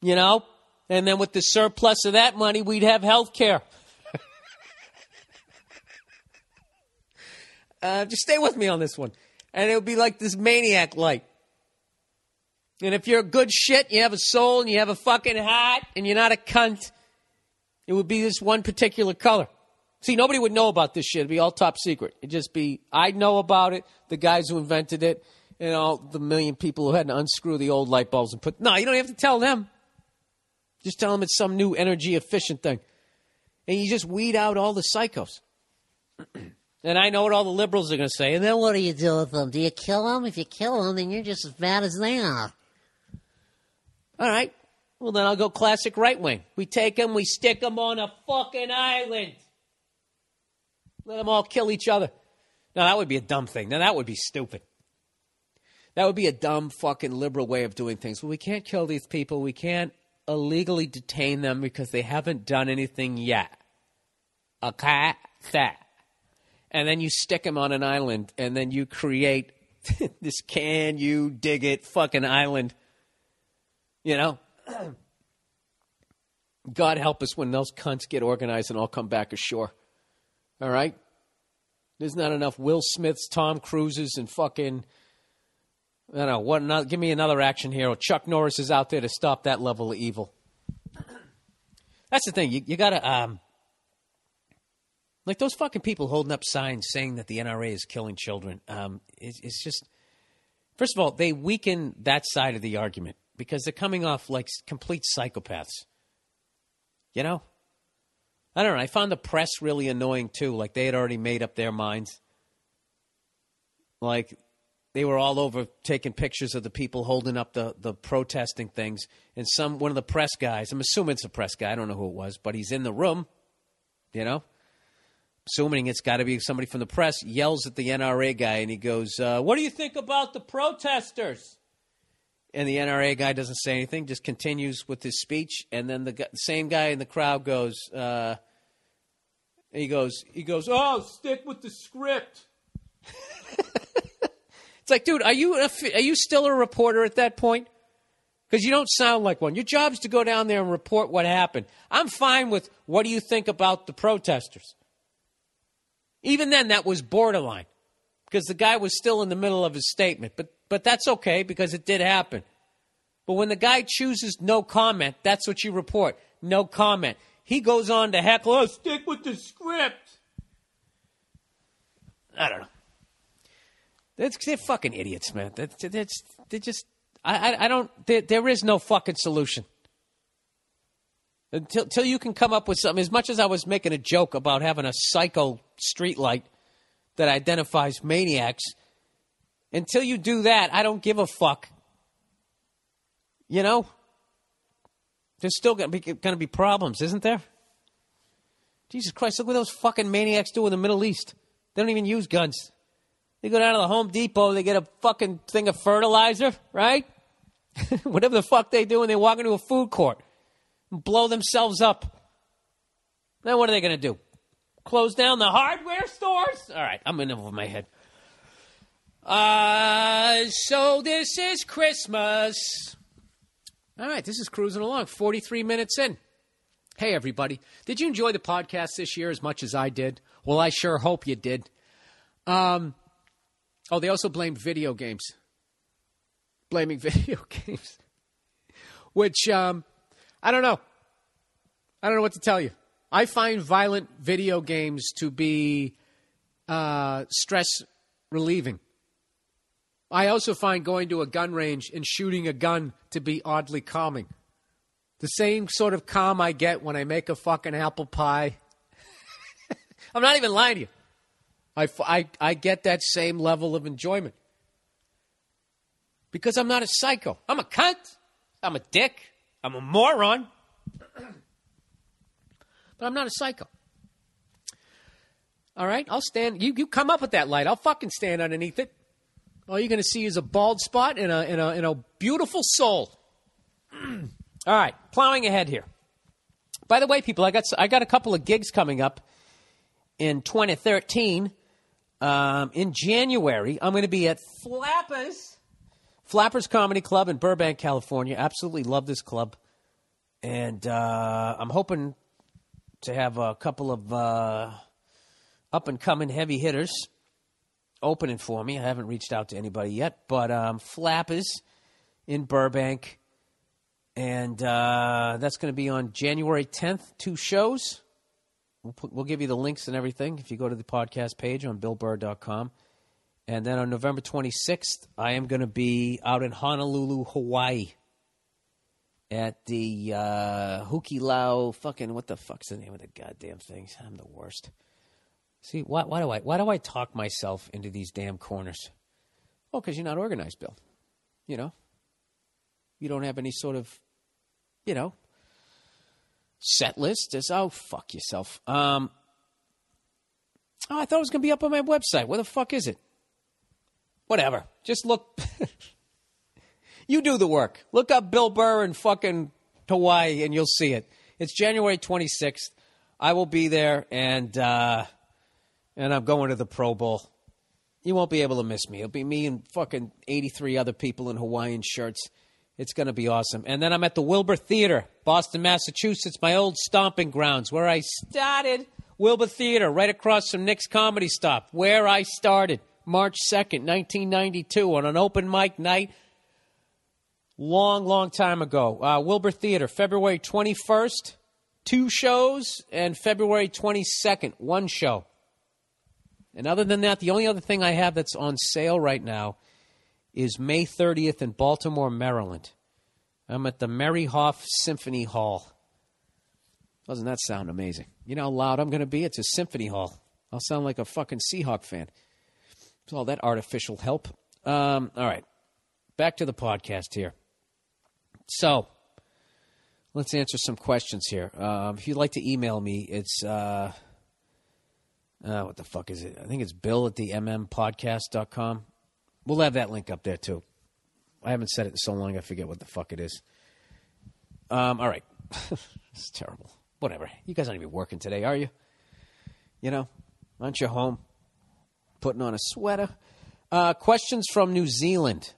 you know, and then with the surplus of that money, we'd have health care. uh, just stay with me on this one. And it would be like this maniac light. And if you're a good shit, you have a soul, and you have a fucking heart, and you're not a cunt, it would be this one particular color. See, nobody would know about this shit. It'd be all top secret. It'd just be, I'd know about it, the guys who invented it, and all the million people who had to unscrew the old light bulbs and put. No, you don't have to tell them. Just tell them it's some new energy efficient thing. And you just weed out all the psychos. and I know what all the liberals are going to say. And then what do you do with them? Do you kill them? If you kill them, then you're just as bad as they are. All right. Well, then I'll go classic right wing. We take them, we stick them on a fucking island. Let them all kill each other. Now, that would be a dumb thing. Now, that would be stupid. That would be a dumb fucking liberal way of doing things. Well, we can't kill these people. We can't illegally detain them because they haven't done anything yet. Okay? That. And then you stick them on an island and then you create this can you dig it fucking island. You know? God help us when those cunts get organized and all come back ashore. All right? There's not enough Will Smiths, Tom Cruises, and fucking. I don't know. What? Another, give me another action hero. Chuck Norris is out there to stop that level of evil. That's the thing. You, you got to. Um, like those fucking people holding up signs saying that the NRA is killing children. Um, it's, it's just. First of all, they weaken that side of the argument because they're coming off like complete psychopaths. You know? I don't know. I found the press really annoying too. Like they had already made up their minds. Like they were all over taking pictures of the people holding up the, the protesting things. And some one of the press guys, I'm assuming it's a press guy, I don't know who it was, but he's in the room, you know? Assuming it's got to be somebody from the press, yells at the NRA guy and he goes, uh, What do you think about the protesters? And the NRA guy doesn't say anything, just continues with his speech. And then the gu- same guy in the crowd goes, uh, he goes, he goes, oh, stick with the script. it's like, dude, are you a, are you still a reporter at that point? Because you don't sound like one. Your job's to go down there and report what happened. I'm fine with what do you think about the protesters. Even then, that was borderline because the guy was still in the middle of his statement. But but that's okay because it did happen. But when the guy chooses no comment, that's what you report. No comment. He goes on to heckle, oh, stick with the script. I don't know. That's, they're fucking idiots, man. That's, that's, they're just, I, I, I don't, there, there is no fucking solution. Until, until you can come up with something, as much as I was making a joke about having a psycho streetlight that identifies maniacs, until you do that, I don't give a fuck. You know? There's still going to be, problems, isn't there? Jesus Christ, look what those fucking maniacs do in the Middle East. They don't even use guns. They go down to the Home Depot, they get a fucking thing of fertilizer, right? Whatever the fuck they do, and they walk into a food court and blow themselves up. Then what are they going to do? Close down the hardware stores? All right, I'm in over my head. Uh, so this is Christmas. All right, this is cruising along, 43 minutes in. Hey, everybody. Did you enjoy the podcast this year as much as I did? Well, I sure hope you did. Um, oh, they also blamed video games. Blaming video games. Which, um, I don't know. I don't know what to tell you. I find violent video games to be uh, stress relieving. I also find going to a gun range and shooting a gun to be oddly calming. The same sort of calm I get when I make a fucking apple pie. I'm not even lying to you. I, I, I get that same level of enjoyment. Because I'm not a psycho. I'm a cunt. I'm a dick. I'm a moron. but I'm not a psycho. All right? I'll stand. You, you come up with that light. I'll fucking stand underneath it. All you're going to see is a bald spot and a, and a, and a beautiful soul. All right, plowing ahead here. By the way, people, I got I got a couple of gigs coming up in 2013. Um, in January, I'm going to be at Flappers, Flappers Comedy Club in Burbank, California. Absolutely love this club, and uh, I'm hoping to have a couple of uh, up and coming heavy hitters opening for me. I haven't reached out to anybody yet, but um, Flappers in Burbank, and uh, that's going to be on January 10th. Two shows. We'll, put, we'll give you the links and everything if you go to the podcast page on BillBurr.com. And then on November 26th, I am going to be out in Honolulu, Hawaii, at the uh, Hukilau. Fucking what the fuck's the name of the goddamn thing? I'm the worst. See, why, why do I why do I talk myself into these damn corners? Oh, because you're not organized, Bill. You know, you don't have any sort of, you know, set list. Oh fuck yourself. Um, oh, I thought it was gonna be up on my website. Where the fuck is it? Whatever. Just look. you do the work. Look up Bill Burr in fucking Hawaii, and you'll see it. It's January 26th. I will be there, and. uh and I'm going to the Pro Bowl. You won't be able to miss me. It'll be me and fucking 83 other people in Hawaiian shirts. It's going to be awesome. And then I'm at the Wilbur Theater, Boston, Massachusetts, my old stomping grounds, where I started Wilbur Theater, right across from Nick's Comedy Stop, where I started March 2nd, 1992, on an open mic night. Long, long time ago. Uh, Wilbur Theater, February 21st, two shows, and February 22nd, one show. And other than that, the only other thing I have that's on sale right now is May 30th in Baltimore, Maryland. I'm at the Meyerhoff Symphony Hall. Doesn't that sound amazing? You know how loud I'm going to be? It's a symphony hall. I'll sound like a fucking Seahawk fan. It's all that artificial help. Um, all right. Back to the podcast here. So, let's answer some questions here. Um, if you'd like to email me, it's. Uh, uh, what the fuck is it? I think it's bill at the mmpodcast.com. We'll have that link up there too. I haven't said it in so long, I forget what the fuck it is. Um, all right. it's terrible. Whatever. You guys aren't even working today, are you? You know, aren't you home putting on a sweater? Uh, questions from New Zealand.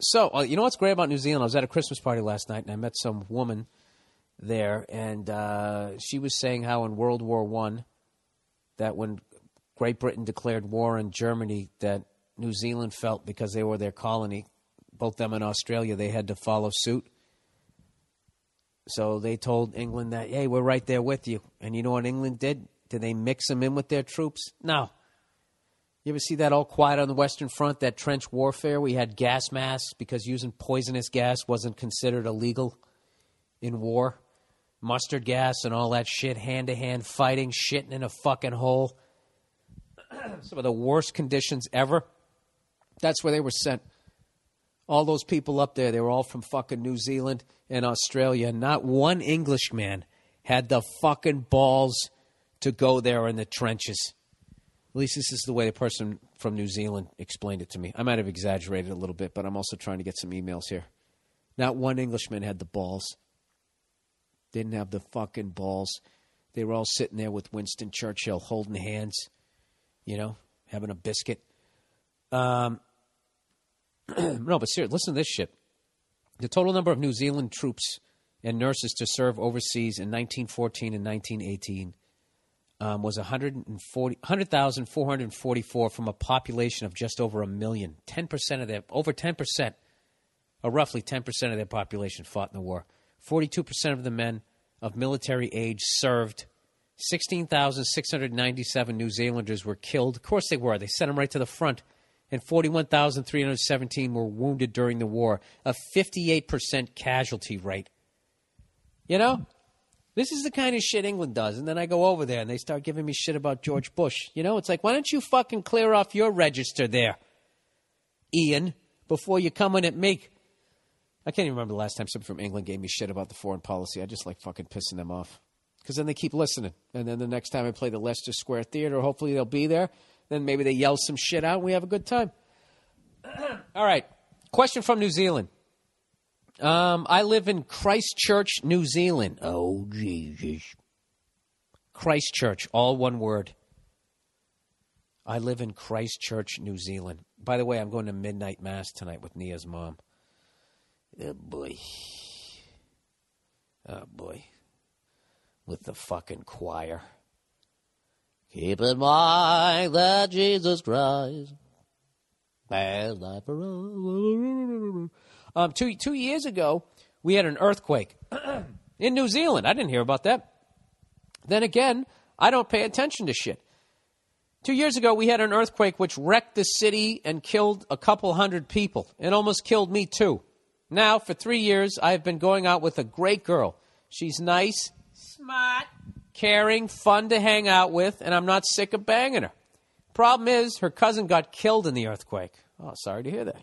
So, uh, you know what's great about New Zealand? I was at a Christmas party last night and I met some woman there, and uh, she was saying how in World War One, that when Great Britain declared war on Germany, that New Zealand felt because they were their colony, both them and Australia, they had to follow suit. So they told England that, hey, we're right there with you. And you know what England did? Did they mix them in with their troops? No. You ever see that all quiet on the Western Front, that trench warfare? We had gas masks because using poisonous gas wasn't considered illegal in war. Mustard gas and all that shit, hand to hand fighting, shitting in a fucking hole. Some of the worst conditions ever. That's where they were sent. All those people up there, they were all from fucking New Zealand and Australia. Not one Englishman had the fucking balls to go there in the trenches. At least this is the way the person from New Zealand explained it to me. I might have exaggerated a little bit, but I'm also trying to get some emails here. Not one Englishman had the balls. Didn't have the fucking balls. They were all sitting there with Winston Churchill holding hands, you know, having a biscuit. Um, no, but seriously, listen to this shit. The total number of New Zealand troops and nurses to serve overseas in 1914 and 1918 um, was 140, 100,444 from a population of just over a million. 10% of their, over 10%, or roughly 10% of their population fought in the war. 42% of the men of military age served. 16,697 New Zealanders were killed. Of course they were. They sent them right to the front and 41,317 were wounded during the war, a 58% casualty rate. You know, this is the kind of shit England does. And then I go over there and they start giving me shit about George Bush. You know, it's like, why don't you fucking clear off your register there, Ian, before you come in at me? I can't even remember the last time somebody from England gave me shit about the foreign policy. I just like fucking pissing them off. Because then they keep listening. And then the next time I play the Leicester Square Theater, hopefully they'll be there. Then maybe they yell some shit out and we have a good time. All right. Question from New Zealand. Um, I live in Christchurch, New Zealand. Oh, Jesus. Christchurch, all one word. I live in Christchurch, New Zealand. By the way, I'm going to midnight mass tonight with Nia's mom. Oh, boy. Oh, boy. With the fucking choir. Keep in mind that Jesus Christ has died for. Um, two, two years ago, we had an earthquake in New Zealand. I didn't hear about that. Then again, I don't pay attention to shit. Two years ago, we had an earthquake which wrecked the city and killed a couple hundred people. It almost killed me, too. Now, for three years, I've been going out with a great girl. She's nice, smart, caring, fun to hang out with, and I'm not sick of banging her. Problem is, her cousin got killed in the earthquake. Oh, sorry to hear that.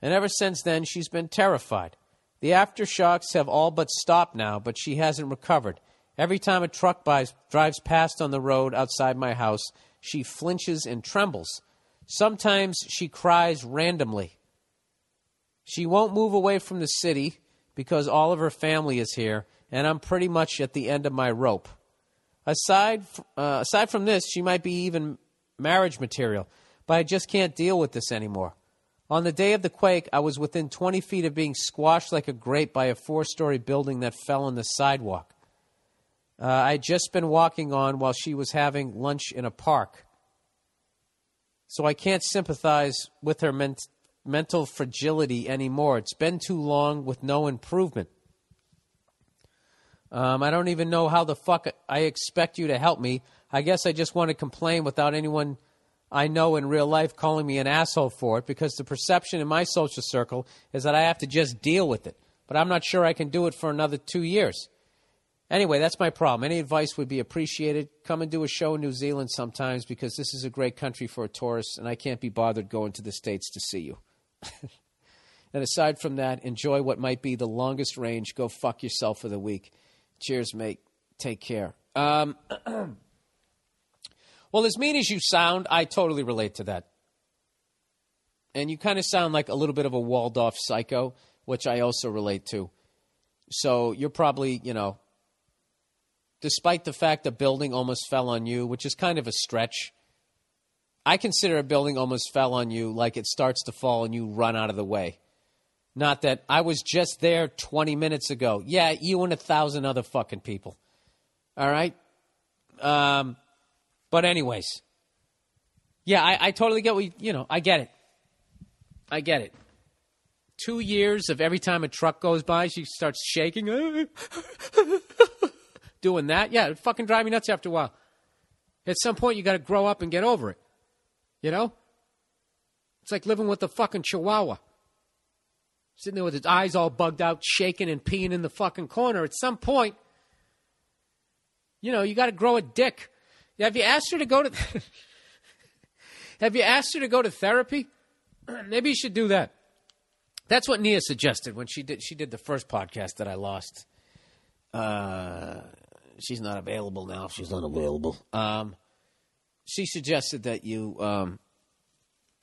And ever since then, she's been terrified. The aftershocks have all but stopped now, but she hasn't recovered. Every time a truck buys, drives past on the road outside my house, she flinches and trembles. Sometimes she cries randomly. She won't move away from the city because all of her family is here, and I'm pretty much at the end of my rope. Aside, uh, aside from this, she might be even marriage material, but I just can't deal with this anymore. On the day of the quake, I was within 20 feet of being squashed like a grape by a four story building that fell on the sidewalk. uh, I had just been walking on while she was having lunch in a park. So I can't sympathize with her ment- mental fragility anymore. It's been too long with no improvement. Um, I don't even know how the fuck I expect you to help me. I guess I just want to complain without anyone I know in real life calling me an asshole for it because the perception in my social circle is that I have to just deal with it. But I'm not sure I can do it for another two years. Anyway, that's my problem. Any advice would be appreciated. Come and do a show in New Zealand sometimes because this is a great country for a tourist, and I can't be bothered going to the States to see you. and aside from that, enjoy what might be the longest range. Go fuck yourself for the week. Cheers, mate. Take care. Um, well, as mean as you sound, I totally relate to that. And you kind of sound like a little bit of a walled off psycho, which I also relate to. So you're probably, you know, despite the fact a building almost fell on you, which is kind of a stretch. I consider a building almost fell on you like it starts to fall and you run out of the way. Not that I was just there 20 minutes ago. Yeah, you and a thousand other fucking people. All right? Um, but, anyways, yeah, I, I totally get what you, you know, I get it. I get it. Two years of every time a truck goes by, she starts shaking. doing that. Yeah, it fucking drive me nuts after a while. At some point, you got to grow up and get over it. You know? It's like living with a fucking chihuahua. Sitting there with his eyes all bugged out, shaking and peeing in the fucking corner. At some point, you know, you got to grow a dick. Have you asked her to go to. Have you asked her to go to therapy? Maybe you should do that. That's what Nia suggested when she did she did the first podcast that I lost. Uh, she's not available now. She's not available. Um, she suggested that you um,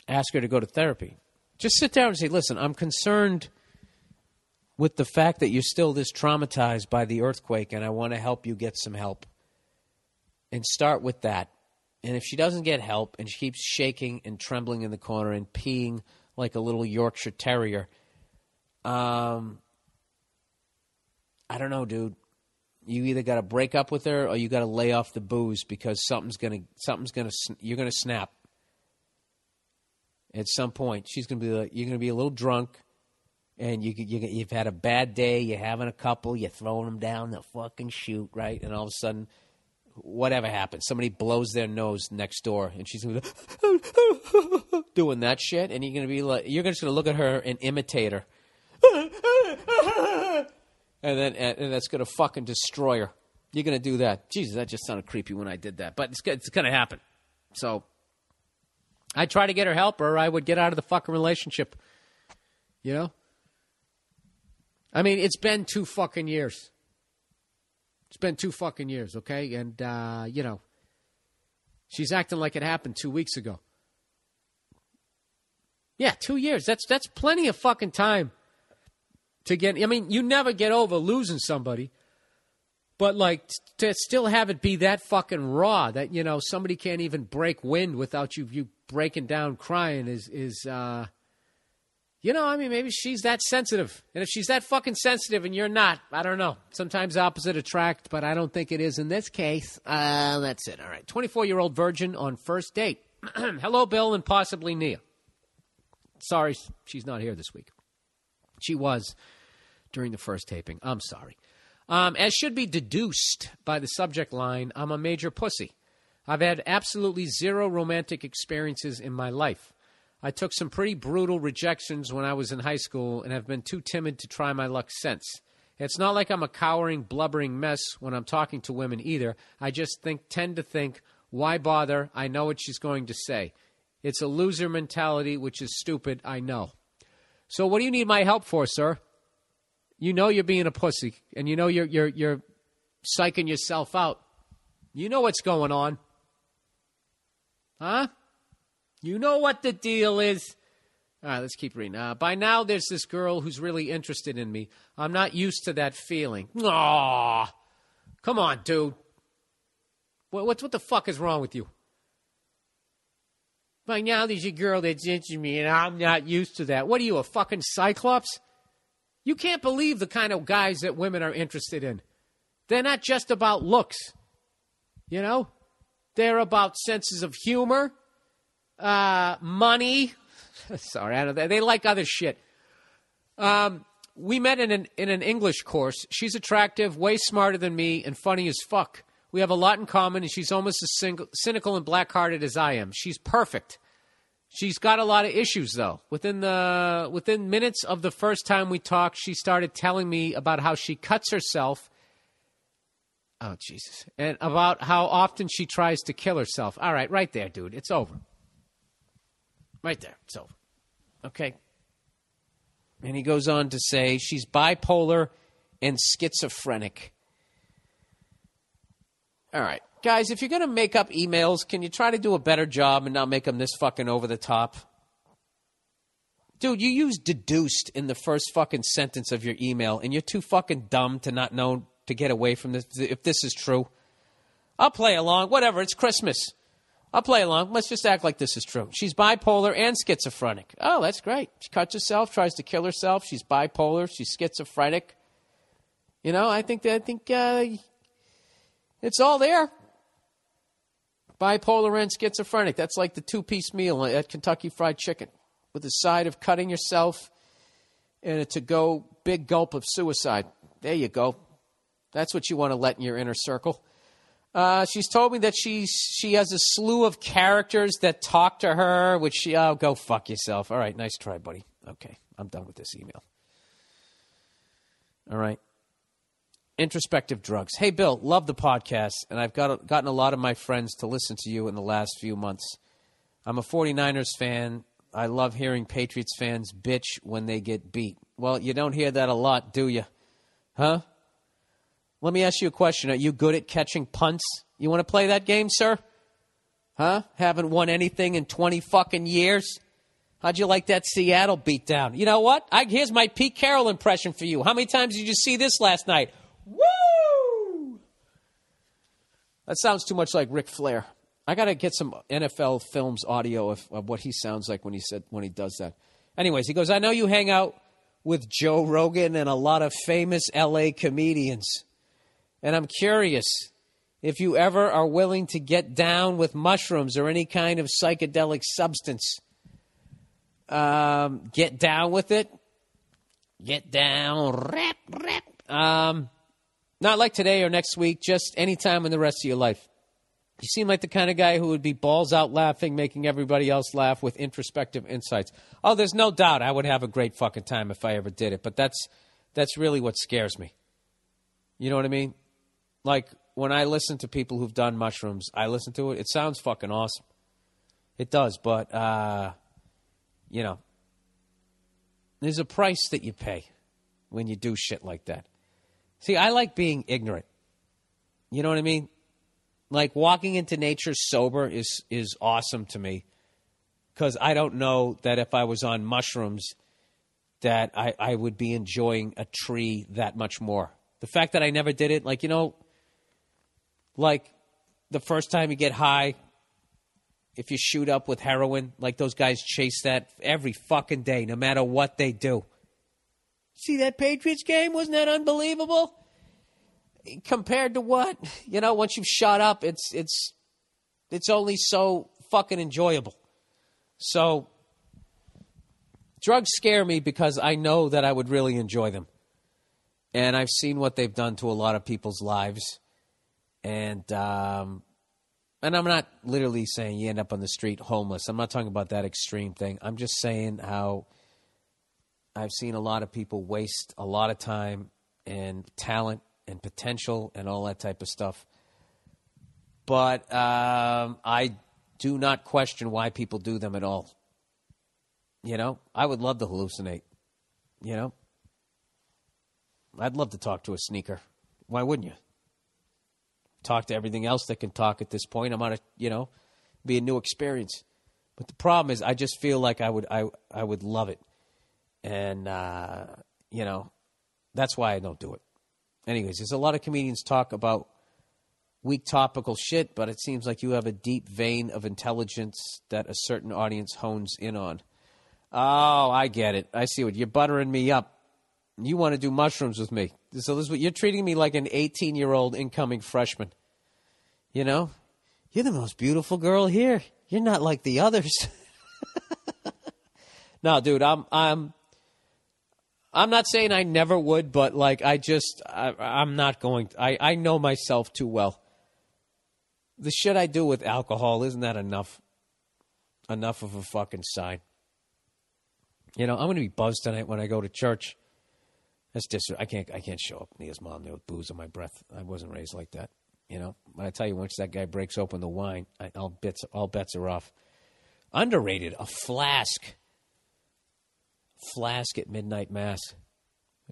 ask her to go to therapy. Just sit down and say, "Listen, I'm concerned with the fact that you're still this traumatized by the earthquake, and I want to help you get some help." And start with that. And if she doesn't get help and she keeps shaking and trembling in the corner and peeing like a little Yorkshire Terrier, um, I don't know, dude you either got to break up with her or you got to lay off the booze because something's gonna something's gonna you're gonna snap. At some point, she's gonna be like, you're gonna be a little drunk, and you, you you've had a bad day. You're having a couple. You're throwing them down the fucking chute, right? And all of a sudden, whatever happens, somebody blows their nose next door, and she's gonna be doing that shit, and you're gonna be like, you're just gonna look at her and imitate her and then and that's going to fucking destroy her. You're to do that. Jesus, that just sounded creepy when I did that, but it's it's to happen. So I try to get her help, or I would get out of the fucking relationship. You know. I mean, it's been two fucking years. It's been two fucking years, okay? And uh, you know, she's acting like it happened two weeks ago. Yeah, two years. That's that's plenty of fucking time to get. I mean, you never get over losing somebody, but like to still have it be that fucking raw that you know somebody can't even break wind without you you breaking down crying is is. uh you know, I mean, maybe she's that sensitive. And if she's that fucking sensitive and you're not, I don't know. Sometimes opposite attract, but I don't think it is in this case. Uh, that's it. All right. 24 year old virgin on first date. Hello, Bill, and possibly Nia. Sorry, she's not here this week. She was during the first taping. I'm sorry. Um, as should be deduced by the subject line, I'm a major pussy. I've had absolutely zero romantic experiences in my life. I took some pretty brutal rejections when I was in high school and have been too timid to try my luck since. It's not like I'm a cowering, blubbering mess when I'm talking to women either. I just think tend to think, why bother? I know what she's going to say. It's a loser mentality, which is stupid, I know. So what do you need my help for, sir? You know you're being a pussy, and you know you're you're you're psyching yourself out. You know what's going on, huh? You know what the deal is. All right, let's keep reading. Uh, by now, there's this girl who's really interested in me. I'm not used to that feeling. Aw, come on, dude. What, what, what the fuck is wrong with you? By now, there's a girl that's interested in me, and I'm not used to that. What are you, a fucking cyclops? You can't believe the kind of guys that women are interested in. They're not just about looks, you know? They're about senses of humor, uh, money. Sorry, I don't, know. they like other shit. Um, we met in an in an English course. She's attractive, way smarter than me, and funny as fuck. We have a lot in common, and she's almost as cynical and black-hearted as I am. She's perfect. She's got a lot of issues though. Within the within minutes of the first time we talked, she started telling me about how she cuts herself. Oh Jesus. And about how often she tries to kill herself. All right, right there, dude. It's over. Right there. It's over. Okay. And he goes on to say she's bipolar and schizophrenic. All right. Guys, if you're going to make up emails, can you try to do a better job and not make them this fucking over the top? Dude, you use deduced in the first fucking sentence of your email, and you're too fucking dumb to not know to get away from this if this is true. I'll play along. Whatever. It's Christmas. I'll play along. Let's just act like this is true. She's bipolar and schizophrenic. Oh, that's great. She cuts herself, tries to kill herself. She's bipolar. She's schizophrenic. You know, I think that I think uh, it's all there. Bipolar and schizophrenic. That's like the two piece meal at Kentucky Fried Chicken with a side of cutting yourself and a to go big gulp of suicide. There you go. That's what you want to let in your inner circle. Uh, she's told me that she's she has a slew of characters that talk to her, which she, oh, go fuck yourself. All right, nice try, buddy. Okay, I'm done with this email. All right. Introspective drugs. Hey, Bill, love the podcast, and I've got gotten a lot of my friends to listen to you in the last few months. I'm a 49ers fan. I love hearing Patriots fans bitch when they get beat. Well, you don't hear that a lot, do you? Huh? Let me ask you a question. Are you good at catching punts? You want to play that game, sir? Huh? Haven't won anything in 20 fucking years? How'd you like that Seattle beatdown? You know what? I, here's my Pete Carroll impression for you. How many times did you see this last night? Woo! That sounds too much like Ric Flair. I got to get some NFL films audio of, of what he sounds like when he said when he does that. Anyways, he goes, "I know you hang out with Joe Rogan and a lot of famous LA comedians. And I'm curious if you ever are willing to get down with mushrooms or any kind of psychedelic substance. Um, get down with it. Get down. Rap, rap. Um, not like today or next week, just any time in the rest of your life. You seem like the kind of guy who would be balls out laughing, making everybody else laugh with introspective insights. Oh, there's no doubt I would have a great fucking time if I ever did it, but that's that's really what scares me. You know what I mean? Like when I listen to people who've done mushrooms, I listen to it. It sounds fucking awesome. It does, but uh, you know, there's a price that you pay when you do shit like that. See, I like being ignorant. You know what I mean? Like walking into nature sober is is awesome to me because I don't know that if I was on mushrooms that I, I would be enjoying a tree that much more. The fact that I never did it, like you know, like the first time you get high, if you shoot up with heroin, like those guys chase that every fucking day, no matter what they do. See that Patriots game? Wasn't that unbelievable? Compared to what? You know, once you've shot up, it's it's it's only so fucking enjoyable. So drugs scare me because I know that I would really enjoy them. And I've seen what they've done to a lot of people's lives and um, and I'm not literally saying you end up on the street homeless. I'm not talking about that extreme thing. I'm just saying how I've seen a lot of people waste a lot of time and talent and potential and all that type of stuff. But um, I do not question why people do them at all. You know, I would love to hallucinate. You know, I'd love to talk to a sneaker. Why wouldn't you? talk to everything else that can talk at this point. I'm on a, you know, be a new experience. But the problem is, I just feel like I would, I, I would love it, and uh, you know, that's why I don't do it. Anyways, there's a lot of comedians talk about weak topical shit, but it seems like you have a deep vein of intelligence that a certain audience hones in on. Oh, I get it. I see what you're buttering me up. You want to do mushrooms with me. So this is what you're treating me like an 18 year old incoming freshman. You know, you're the most beautiful girl here. You're not like the others. no, dude, I'm I'm I'm not saying I never would, but like I just I, I'm not going. I I know myself too well. The shit I do with alcohol isn't that enough? Enough of a fucking sign. You know, I'm going to be buzzed tonight when I go to church. That's just I can't I can't show up Nia's mom there with booze in my breath. I wasn't raised like that. You know, but I tell you, once that guy breaks open the wine, I, all bets all bets are off. Underrated, a flask. Flask at midnight mass.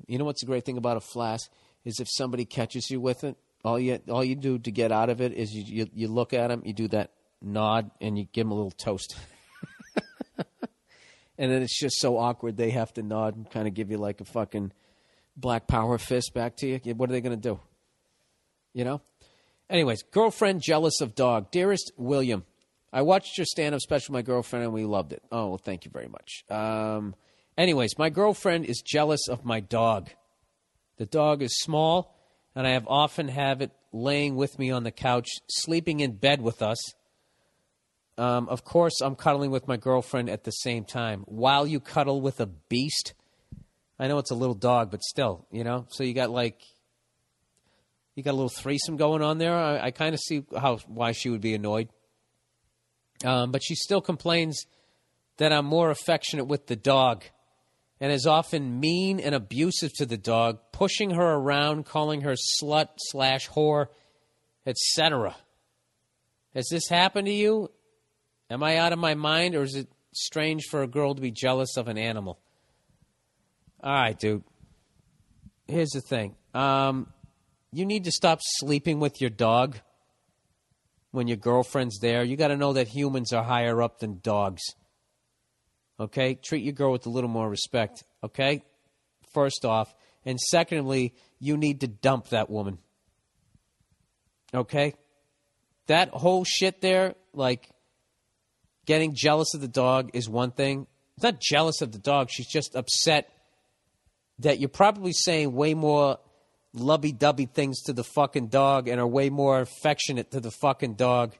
You know what's the great thing about a flask is if somebody catches you with it, all you all you do to get out of it is you you, you look at them, you do that nod, and you give them a little toast. and then it's just so awkward they have to nod and kind of give you like a fucking black power fist back to you. What are they going to do? You know? Anyways, girlfriend jealous of dog. Dearest William, I watched your stand up special with my girlfriend and we loved it. Oh, well, thank you very much. Um, anyways, my girlfriend is jealous of my dog. The dog is small, and I have often have it laying with me on the couch, sleeping in bed with us. Um, of course, I'm cuddling with my girlfriend at the same time. While you cuddle with a beast, I know it's a little dog, but still, you know. So you got like you got a little threesome going on there. I, I kind of see how why she would be annoyed. Um, but she still complains that I'm more affectionate with the dog and is often mean and abusive to the dog, pushing her around, calling her slut slash whore, etc. Has this happened to you? Am I out of my mind, or is it strange for a girl to be jealous of an animal? All right, dude. Here's the thing. Um, you need to stop sleeping with your dog when your girlfriend's there. You got to know that humans are higher up than dogs. Okay? Treat your girl with a little more respect. Okay? First off. And secondly, you need to dump that woman. Okay? That whole shit there, like getting jealous of the dog is one thing. It's not jealous of the dog. She's just upset that you're probably saying way more lubby dubby things to the fucking dog and are way more affectionate to the fucking dog,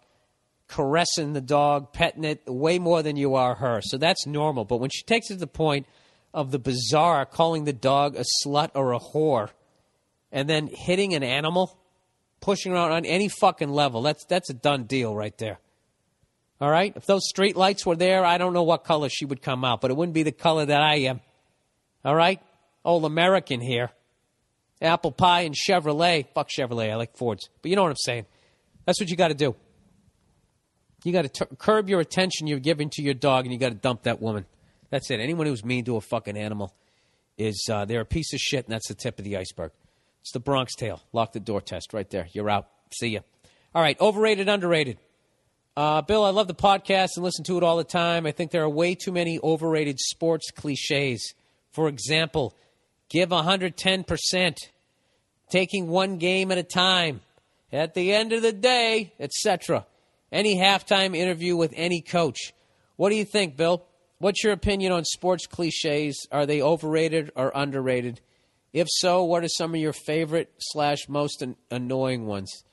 caressing the dog, petting it way more than you are her. So that's normal. But when she takes it to the point of the bizarre, calling the dog a slut or a whore, and then hitting an animal, pushing around on any fucking level, that's that's a done deal right there. All right? If those street lights were there, I don't know what color she would come out, but it wouldn't be the color that I am. All right? Old American here apple pie and Chevrolet. Fuck Chevrolet. I like Fords. But you know what I'm saying. That's what you got to do. You got to curb your attention you're giving to your dog, and you got to dump that woman. That's it. Anyone who's mean to a fucking animal is uh, they're a piece of shit, and that's the tip of the iceberg. It's the Bronx Tale. Lock the door test right there. You're out. See ya. All right. Overrated, underrated. Uh, Bill, I love the podcast and listen to it all the time. I think there are way too many overrated sports cliches. For example, give 110% taking one game at a time, at the end of the day, etc. Any halftime interview with any coach. What do you think, Bill? What's your opinion on sports cliches? Are they overrated or underrated? If so, what are some of your favorite slash most an- annoying ones?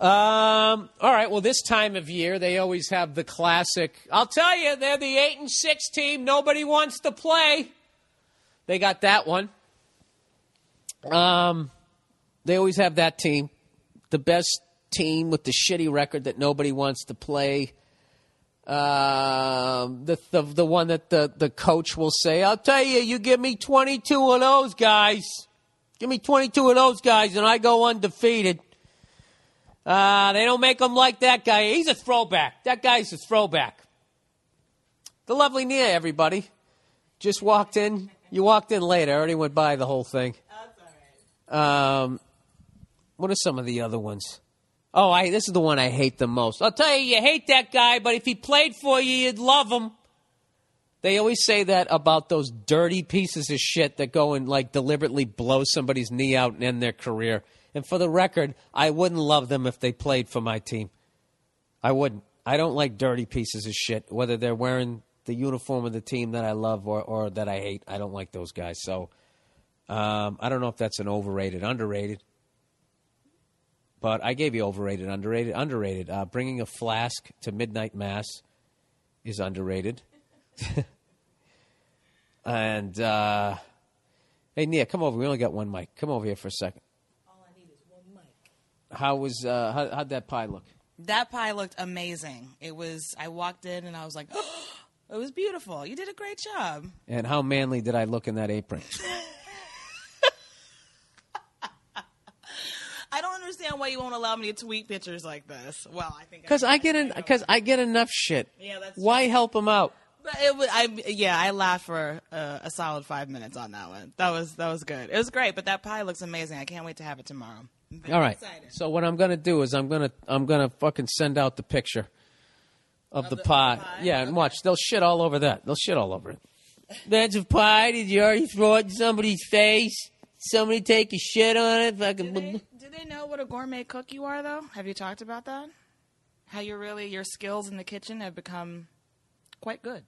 Um. All right. Well, this time of year, they always have the classic. I'll tell you, they're the eight and six team. Nobody wants to play. They got that one. Um, they always have that team, the best team with the shitty record that nobody wants to play. Um, the, the the one that the the coach will say, "I'll tell you, you give me 22 of those guys, give me 22 of those guys, and I go undefeated." Uh, they don't make them like that guy. He's a throwback. That guy's a throwback. The lovely Nia, everybody, just walked in. You walked in late. I already went by the whole thing. That's Um, what are some of the other ones? Oh, I this is the one I hate the most. I'll tell you, you hate that guy, but if he played for you, you'd love him. They always say that about those dirty pieces of shit that go and like deliberately blow somebody's knee out and end their career. And for the record, I wouldn't love them if they played for my team. I wouldn't. I don't like dirty pieces of shit, whether they're wearing the uniform of the team that I love or, or that I hate. I don't like those guys. So Um, I don't know if that's an overrated, underrated. But I gave you overrated, underrated, underrated. Uh, bringing a flask to midnight mass is underrated. and uh, hey, Nia, come over. We only got one mic. Come over here for a second.
All I need is one mic.
How was uh, how, how'd that pie look?
That pie looked amazing. It was. I walked in and I was like, it was beautiful. You did a great job.
And how manly did I look in that apron?
I don't understand why you won't allow me to tweet pictures like this. Well, I think
Because I get in, because I get enough shit.
Yeah, that's
Why help them out?
But it was, I yeah, I laughed for uh, a solid five minutes on that one. That was that was good. It was great, but that pie looks amazing. I can't wait to have it tomorrow.
All right.
excited.
So what I'm gonna do is I'm gonna I'm gonna fucking send out the picture of, the,
the-
pie.
of the pie?
Yeah, and watch. They'll shit all over that. They'll shit all over it. That's a pie. Did you already throw it in somebody's face? Somebody take a shit on it? Fucking.
Do they know what a gourmet cook you are, though? Have you talked about that? How you really your skills in the kitchen have become quite good.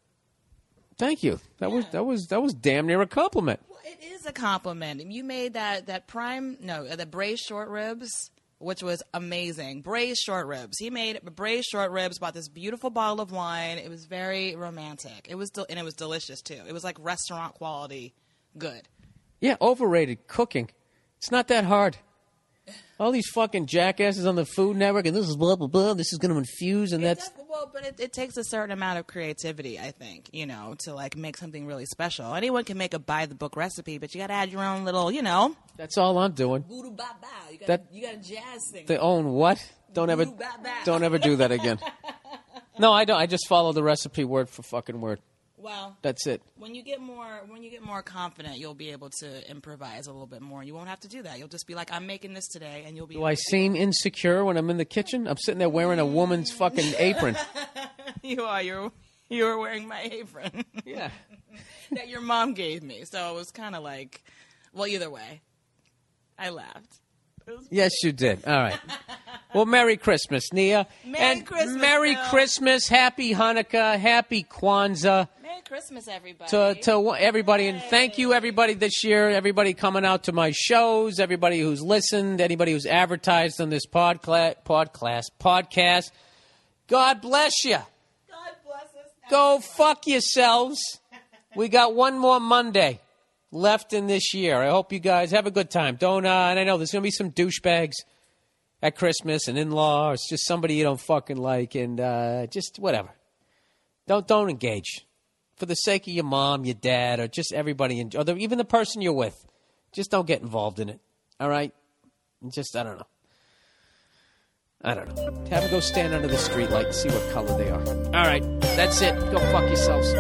Thank you. That was that was that was damn near a compliment.
Well, it is a compliment. You made that that prime no uh, the braised short ribs, which was amazing. Braised short ribs. He made braised short ribs. Bought this beautiful bottle of wine. It was very romantic. It was del- and it was delicious too. It was like restaurant quality, good.
Yeah, overrated cooking. It's not that hard. All these fucking jackasses on the Food Network, and this is blah blah blah. This is going to infuse, and that's
does- well, but it, it takes a certain amount of creativity, I think, you know, to like make something really special. Anyone can make a by the book recipe, but you got to add your own little, you know.
that's all I'm doing.
Voodoo ba ba. You got
That-
you got a jazz thing.
They own what? Don't ever,
Voodoo ba ba.
don't ever do that again. No, I don't. I just follow the recipe word for fucking word.
Well,
That's it.
when you get more when you get more confident, you'll be able to improvise a little bit more. You won't have to do that. You'll just be like, I'm making this today, and you'll be.
Do I seem insecure when I'm in the kitchen? I'm sitting there wearing a woman's fucking apron.
you are. You're you were wearing my apron
Yeah.
that your mom gave me, so it was kind of like, well, either way, I laughed. It
Yes, you did. All right. Well, Merry Christmas, Nia.
Merry
and
Christmas,
Merry
Bill.
Christmas, Happy Hanukkah, Happy Kwanzaa.
Merry Christmas, everybody.
to to everybody and thank you everybody this year everybody coming out to my shows everybody who's listened anybody who's advertised on this podcast podcast podcast god bless you
God bless us.
go fuck yourselves we got one more monday left in this year i hope you guys have a good time don't uh, and i know there's gonna be some douchebags at christmas and in-law or it's just somebody you don't fucking like and uh, just whatever don't don't engage for the sake of your mom, your dad, or just everybody, in, or the, even the person you're with. Just don't get involved in it. All right? Just I don't know. I don't know. Have them go stand under the streetlight and see what color they are. All right, that's it. Go fuck yourselves.